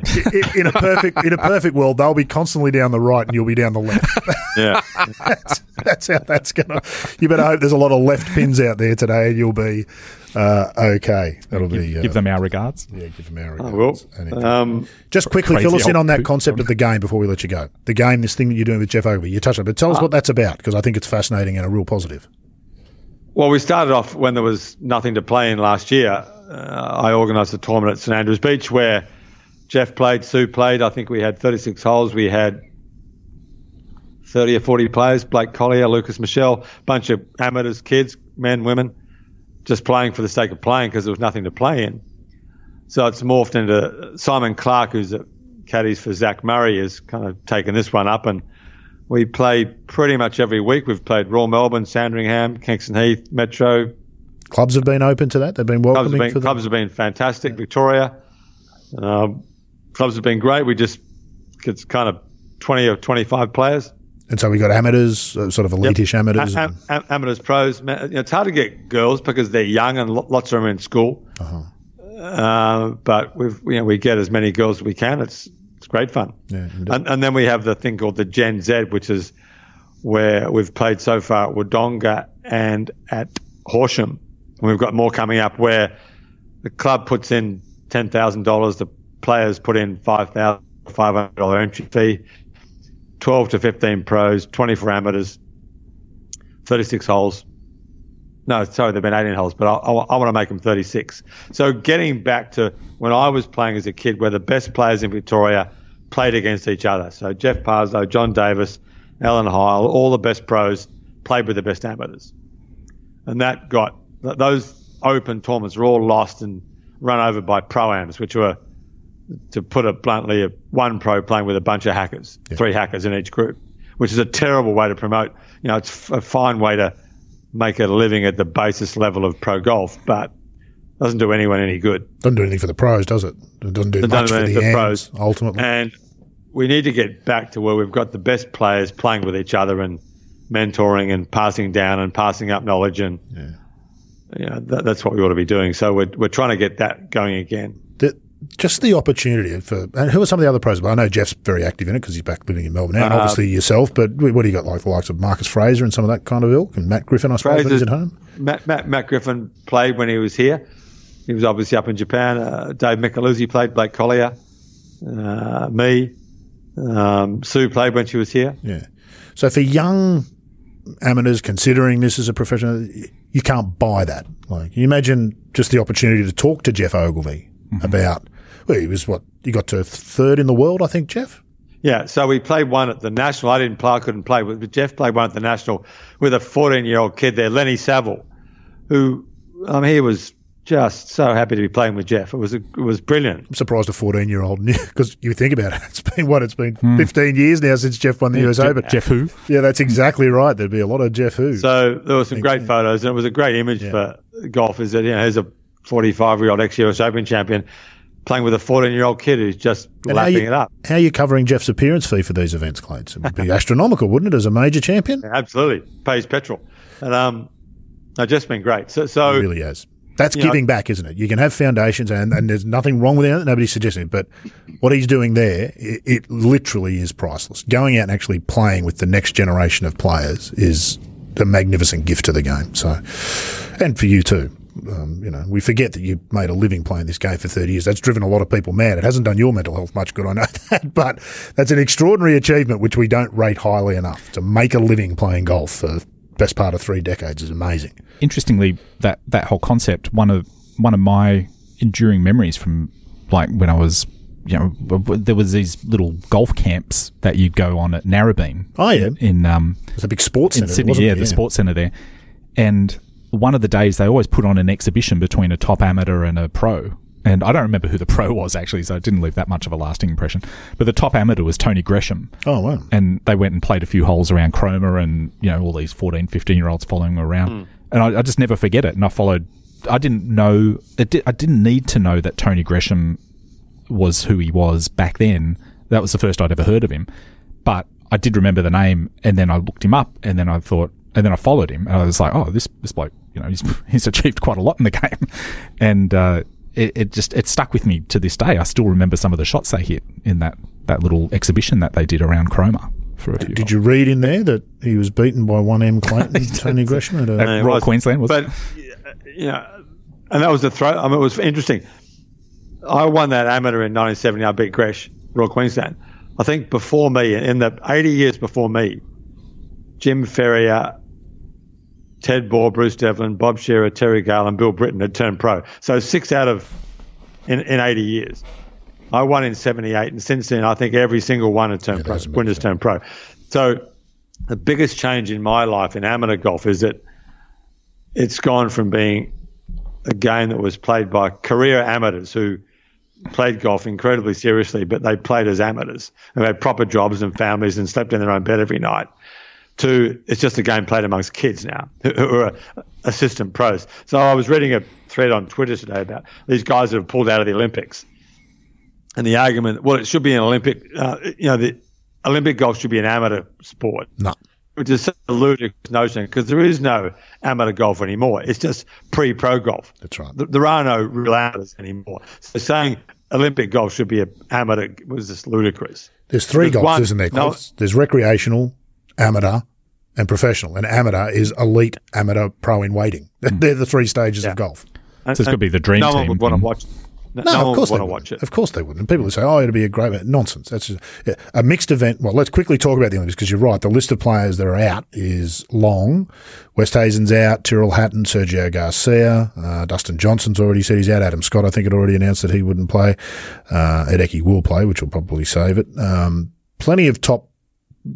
in, in a perfect in a perfect world, they'll be constantly down the right, and you'll be down the left. yeah, that's, that's how that's gonna. You better hope there's a lot of left pins out there today, and you'll be uh, okay. That'll give, be. Uh, give them our regards. Yeah, give them our I regards. will. Um, Just quickly fill us in on that concept of the game before we let you go. The game, this thing that you're doing with Geoff Ogilvy. You touched on it, but tell us what that's about because I think it's fascinating and a real positive. Well, we started off when there was nothing to play in last year. Uh, I organised a tournament at St Andrews Beach where Geoff played, Su played. I think we had 36 holes. We had 30 or 40 players Blake Collier, Lucas Michelle, bunch of amateurs, kids, men, women, just playing for the sake of playing because there was nothing to play in. So it's morphed into Simon Clark, who's a caddies for Zach Murray, has kind of taken this one up and we play pretty much every week. We've played Royal Melbourne, Sandringham, Kingston Heath, Metro. Clubs have been open to that. They've been Clubs welcoming have been, clubs have been fantastic. Victoria, um, clubs have been great. We just it's kind of twenty or twenty five players. And so we got amateurs, uh, sort of elitish amateurs. A- a- amateurs, pros. Ma- you know, it's hard to get girls because they're young and lo- lots of them are in school. Uh-huh. Uh, but we've you know we get as many girls as we can. It's it's great fun. Yeah, and, and then we have the thing called the Gen Z, which is where we've played so far at Wodonga and at Horsham. And we've got more coming up where the club puts in ten thousand dollars, the players put in five thousand five hundred dollar entry fee, twelve to fifteen pros, 24 amateurs, thirty six holes. No, sorry, they've been 18 holes, but I, I, I want to make them 36. So getting back to when I was playing as a kid, where the best players in Victoria played against each other. So Geoff Parslow, John Davis, Alan Heil, all the best pros played with the best amateurs. And that got, those open tournaments were all lost and run over by pro-ams, which were, to put it bluntly, one pro playing with a bunch of hackers, three hackers in each group, which is a terrible way to promote. You know, it's a fine way to make a living at the basis level of pro golf, but doesn't do anyone any good. Doesn't do anything for the pros, does it? It doesn't do It much doesn't for the ams, pros. ultimately. And we need to get back to where we've got the best players playing with each other and mentoring and passing down and passing up knowledge and you know, that, that's what we ought to be doing. So we're we're trying to get that going again. Just the opportunity for, and who are some of the other pros? Well, I know Geoff's very active in it because he's back living in Melbourne now, and Uh, obviously yourself. But what do you got, like the likes of Marcus Fraser and some of that kind of ilk, and Matt Griffin, I suppose, he's at home. Matt, Matt, Matt Griffin played when he was here. He was obviously up in Japan. Uh, Dave Micheluzzi played. Blake Collier, uh, me, um, Su played when she was here. Yeah. So for young amateurs considering this as a professional, you can't buy that. Like, you imagine just the opportunity to talk to Geoff Ogilvy Mm-hmm. about. Well, he was what you got to third in the world, I think, Geoff. Yeah, so we played one at the national. I didn't play, I couldn't play, but Geoff played one at the national with a 14 year old kid there, Lenny Saville, who um, he was just so happy to be playing with Geoff. It was a, it was brilliant. I'm surprised a 14 year old because you think about it, it's been what it's been Hmm. 15 years now since Geoff won the US Open. Geoff who? Yeah, that's exactly right. There'd be a lot of Geoff who. So there were some great photos, and it was a great image for golf. Is that you know here's a 45 year old ex US Open champion playing with a 14 year old kid who's just And lapping you, it up. How are you covering Geoff's appearance fee for these events, Clates? It would be astronomical, wouldn't it, as a major champion? Absolutely pays petrol, and um, no, just been great. So so It really has. That's You know- giving back, isn't it? You can have foundations, and, and there's nothing wrong with it. Nobody's suggesting it. But what he's doing there, it, it literally is priceless. Going out and actually playing with the next generation of players is a magnificent gift to the game. So, and for you too. Um, you know, we forget that you made a living playing this game for 30 years. That's driven a lot of people mad. It hasn't done your mental health much good, I know that, but that's an extraordinary achievement which we don't rate highly enough. To make a living playing golf for the best part of three decades is amazing. interestingly, that that whole concept one of one of my enduring memories from like when I was you know there was these little golf camps that you'd go on at Narrabeen Oh, yeah. in um It's a big sports in centre, Sydney, yeah, it? the sports centre there, and one of the days they always put on an exhibition between a top amateur and a pro. And I don't remember who the pro was actually, so it didn't leave that much of a lasting impression. But the top amateur was Tony Gresham, Oh, wow. and they went and played a few holes around Cromer and you know all these 14 15 year olds following him around hmm. and I, I just never forget it and I followed I didn't know it di- I didn't need to know that Tony Gresham was who he was back then that was the first I'd ever heard of him but I did remember the name and then I looked him up and then I thought and then I followed him and I was like oh this this bloke you know he's he's achieved quite a lot in the game, and uh, it, it just it stuck with me to this day. I still remember some of the shots they hit in that that little exhibition that they did around Cromer. For a few Did you read in there that he was beaten by one M Clayton, Tony Gresham? At a, At Royal was. Queensland was But yeah, and that was the throw. I mean, it was interesting. I won that amateur in 1970. I beat Gresh, Royal Queensland. I think before me, in the 80 years before me, Jim Ferrier, Ted Bohr, Bruce Devlin, Bob Shearer, Terry Gale, and Bill Britton had turned pro. So six out of in, in 80 years. I won in 78, and since then, I think every single one had turned Yeah, pro. Winners turned pro. So the biggest change in my life in amateur golf is that it's gone from being a game that was played by career amateurs who played golf incredibly seriously, but they played as amateurs who had proper jobs and families and slept in their own bed every night. To it's just a game played amongst kids now who, are assistant pros. So I was reading a thread on Twitter today about these guys that have pulled out of the Olympics, and the argument, well, it should be an Olympic. Uh, you know, the Olympic golf should be an amateur sport no. which is such a ludicrous notion because there is no amateur golf anymore. It's just pre-pro golf. That's right. Th- There are no real amateurs anymore. So saying Olympic golf should be a amateur was just ludicrous. There's three There's golfs, one- isn't there? no. There's recreational, amateur, and professional. And amateur is elite, amateur, pro in waiting. They're the three stages of golf. And- So it's gotta be the dream no one team would want to watch. No, No, no of course they wouldn't. watch it. Of course they wouldn't. And people would say, "Oh, it'd be a great event." nonsense." That's just, yeah, a mixed event. Well, let's quickly talk about the Olympics because you're right. The list of players that are out is long. Oosthuizen's out. Tyrrell Hatton, Sergio Garcia, uh, Dustin Johnson's already said he's out. Adam Scott, I think, had already announced that he wouldn't play. Uh, Hideki will play, which will probably save it. Um, plenty of top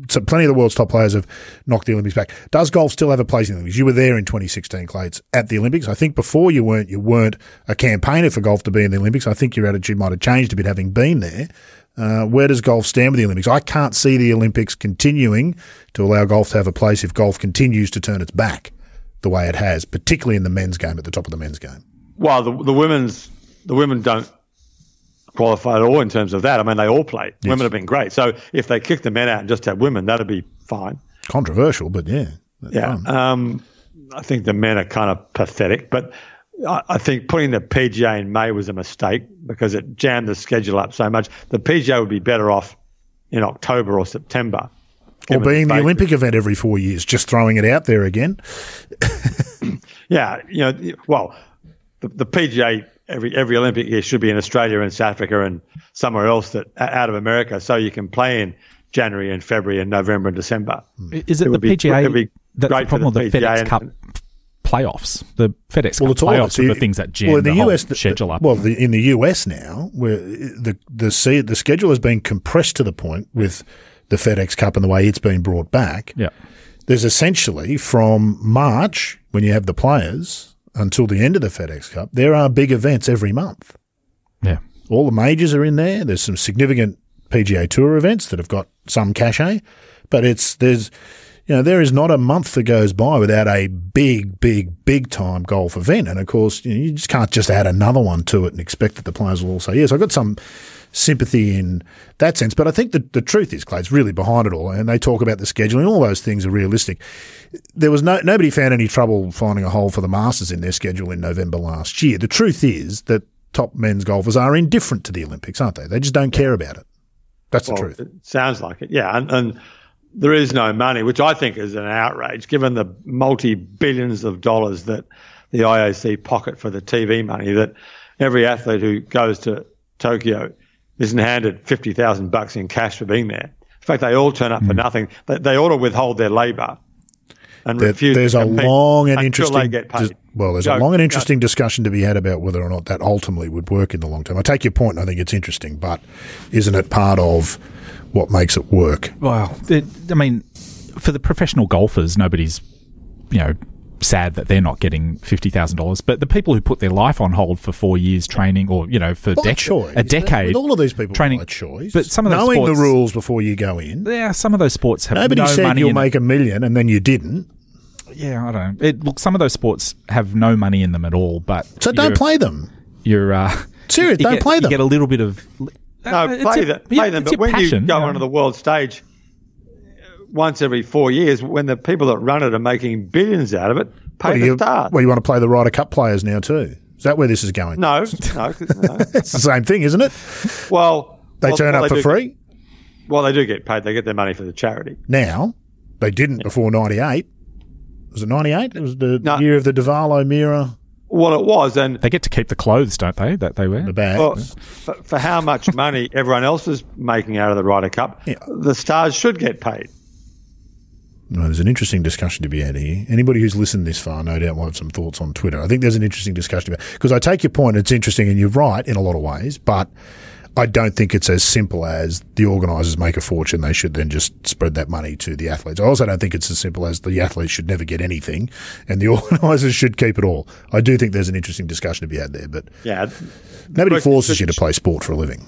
so plenty of the world's top players have knocked the Olympics back. Does golf still have a place in the Olympics? You were there in 2016, Clates, at the Olympics. I think before you weren't, you weren't a campaigner for golf to be in the Olympics. I think your attitude might have changed a bit having been there. Uh, where does golf stand with the Olympics? I can't see the Olympics continuing to allow golf to have a place if golf continues to turn its back the way it has, particularly in the men's game at the top of the men's game. Well, the, the women's the women don't qualify at all in terms of that. I mean, they all play. Women have been great. So if they kick the men out and just have women, that'd be fine. Controversial, but yeah. Yeah. Um, I think the men are kind of pathetic, but I, I think putting the PGA in May was a mistake because it jammed the schedule up so much. The PGA would be better off in October or September. or being the fate- Olympic event every four years, just throwing it out there again. Yeah, you know, well, the, the PGA every every Olympic year should be in Australia and South Africa and somewhere else that out of America, so you can play in January and February and November and December. Hmm. Is it, It the be- PGA it'd be that's the great for problem the with the FedEx and- Cup playoffs? The FedEx Well, Cup it's all playoffs are the things that jam well, in the, the whole US the- schedule up. Well, the, in the US now, where the the se- the schedule has been compressed to the point with the FedEx Cup and the way it's been brought back. yeah. There's essentially from March when you have the players until the end of the FedEx Cup, there are big events every month. Yeah. All the majors are in there. There's some significant PGA Tour events that have got some cachet, but it's there's you know there is not a month that goes by without a big, big, big time golf event, and of course you, know, you just can't just add another one to it and expect that the players will all say yes. I've got some sympathy in that sense, but I think the the truth is, Clay's really behind it all, and they talk about the scheduling. All those things are realistic. There was no nobody found any trouble finding a hole for the Masters in their schedule in November last year. The truth is that top men's golfers are indifferent to the Olympics, aren't they? They just don't care about it. That's the truth. It sounds like it, yeah. And, and there is no money, which I think is an outrage, given the multi billions of dollars that the IOC pocket for the TV money. That every athlete who goes to Tokyo isn't handed fifty thousand bucks in cash for being there. In fact, they all turn up for hmm. nothing. They, they ought to withhold their labour and There- refuse. there's to a long and interesting get paid. dis- well, there's Go- a long and go- interesting discussion to be had about whether or not that ultimately would work in the long term. I take your point, point. I think it's interesting, but isn't it part of what makes it work? Well, it, I mean, for the professional golfers, nobody's, you know, sad that they're not getting fifty thousand dollars. But the people who put their life on hold for four years training, or you know, for By dec- choice. a decade, With all of these people training by choice. But some of those knowing sports, the rules before you go in. Yeah, some of those sports have Nobody no said money you'll in make a million and then you didn't. Yeah, I don't. It, look, some of those sports have no money in them at all. But So don't play them. You're uh, Serious, you don't get- play You them. get a little bit of No, uh, it's play, your- the, yeah, play them. But when passion, you go know. onto the world stage, once every four years when the people that run it are making billions out of it. Pay What the you, stars. well, you want to play the Ryder Cup players now too? Is that where this is going? no, no, 'cause- no. It's the same thing, isn't it? Well, They well, turn well, up they for do- free. Well, they do get paid. They get their money for the charity. Now, they didn't before 98. Was it 98? It was the No. year of the Duval O'Meara, Well, it was, and They get to keep the clothes, don't they? That they wear. the bag. well, for, for how much money everyone else is making out of the Ryder Cup, Yeah. the stars should get paid. Well, there's an interesting discussion to be had here. Anybody who's listened this far, no doubt, will have some thoughts on Twitter. I think there's an interesting discussion about because I take your point. It's interesting, and you're right in a lot of ways, but I don't think it's as simple as the organisers make a fortune. They should then just spread that money to the athletes. I also don't think it's as simple as the athletes should never get anything, and the organisers should keep it all. I do think there's an interesting discussion to be had there, but Yeah. nobody forces should- you to play sport for a living.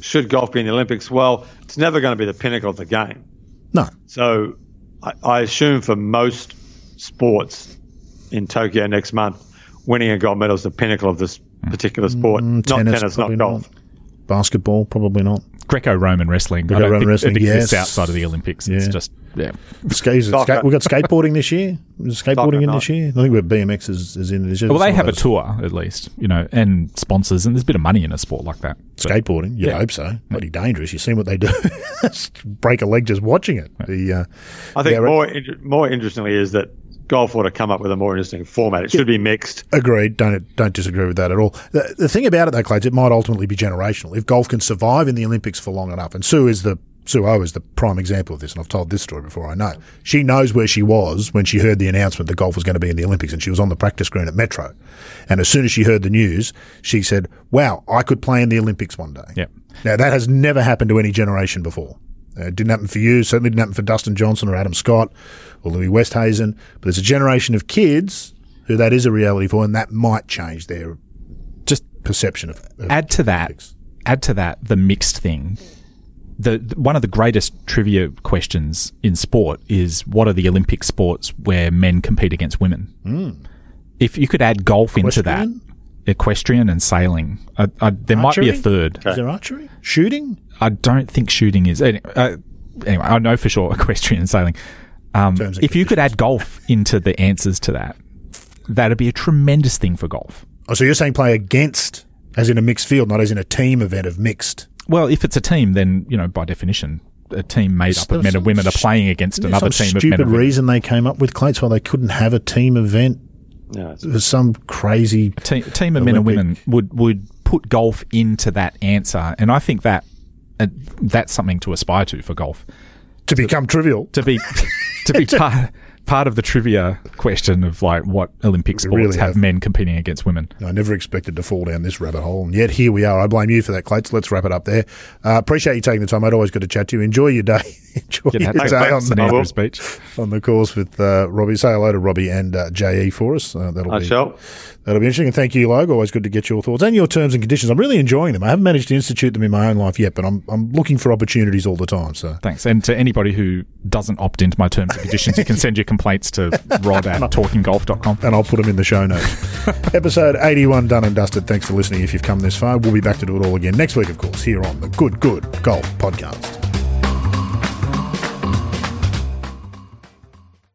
Should golf be in the Olympics? Well, it's never going to be the pinnacle of the game. No, So I, I assume for most sports in Tokyo next month, winning a gold medal is the pinnacle of this particular sport. Mm, not tennis, not probably golf. Basketball, probably not. Greco-Roman wrestling. Greco-Roman don't think, wrestling, it exists yes. outside of the Olympics. It's Yeah. just yeah. Skate, Soccer. skate, we got skateboarding this year. Was skateboarding in this year? I think we're BMX is, is in this year. Well, they have a tour at least, you know, and sponsors, and there's a bit of money in a sport like that. But- skateboarding. You'd Yeah. hope so. Bloody dangerous. You've seen what they do? Break a leg just watching it. The uh, I think Yeah, more inter- more interestingly is that golf ought to come up with a more interesting format. It should be mixed. agreed. Don't don't disagree with that at all. The, the thing about it though, Clay, is it might ultimately be generational. If golf can survive in the Olympics for long enough, and Su is the Sue O is the prime example of this, and I've told this story before. I know she knows where she was when she heard the announcement that golf was going to be in the Olympics, and she was on the practice green at Metro. And as soon as she heard the news, she said, "Wow, I could play in the Olympics one day." Yep. Now that has never happened to any generation before. Uh, it didn't happen for you. Certainly didn't happen for Dustin Johnson or Adam Scott or Louis Oosthuizen. But there's a generation of kids who that is a reality for, and that might change their Just perception of. of add to that, add to that the mixed thing. The, the- one of the greatest trivia questions in sport is what are the Olympic sports where men compete against women? Hmm. If you could add golf into that. Equestrian? equestrian and sailing, I, I, there might be a Archery? third. Is there archery, shooting? I don't think shooting is. Uh, anyway I know for sure equestrian and sailing. Um, Terms and if you could add golf into the answers to that, that'd be a tremendous thing for golf. Oh, so you're saying play against, as in a mixed field, not as in a team event of mixed. Well, if it's a team, then you know by definition, a team made up of men and women are playing against another some team of stupid men and women. reason they came up with Clates why they couldn't have a team event. Yeah, it's- some crazy. Team, team of men and women would would put golf into that answer, and I think that uh, that's something to aspire to for golf. To become trivial. To be to be part part of the trivia question of like what Olympic sports really have have. men competing against women. I never expected to fall down this rabbit hole, and yet here we are. I blame you for that, Clates. Let's wrap it up there. Uh, appreciate you taking the time. I'd always good to chat to you. Enjoy your day. Enjoy Get your that day on St the, Andrews Beach. on the course with uh, Robbie. Say hello to Robbie and uh, JE for us. Uh, that'll I be shall. That'll be interesting. And thank you, Logue. Always good to get your thoughts and your terms and conditions. I'm really enjoying them. I haven't managed to institute them in my own life yet, but I'm I'm looking for opportunities all the time. So Thanks. And to anybody who doesn't opt into my terms and conditions, you can send your complaints to rod at talkinggolf.com. and I'll put them in the show notes. Episode 81 done and dusted. Thanks for listening. If you've come this far, we'll be back to do it all again next week, of course, here on the Good Good Golf Podcast.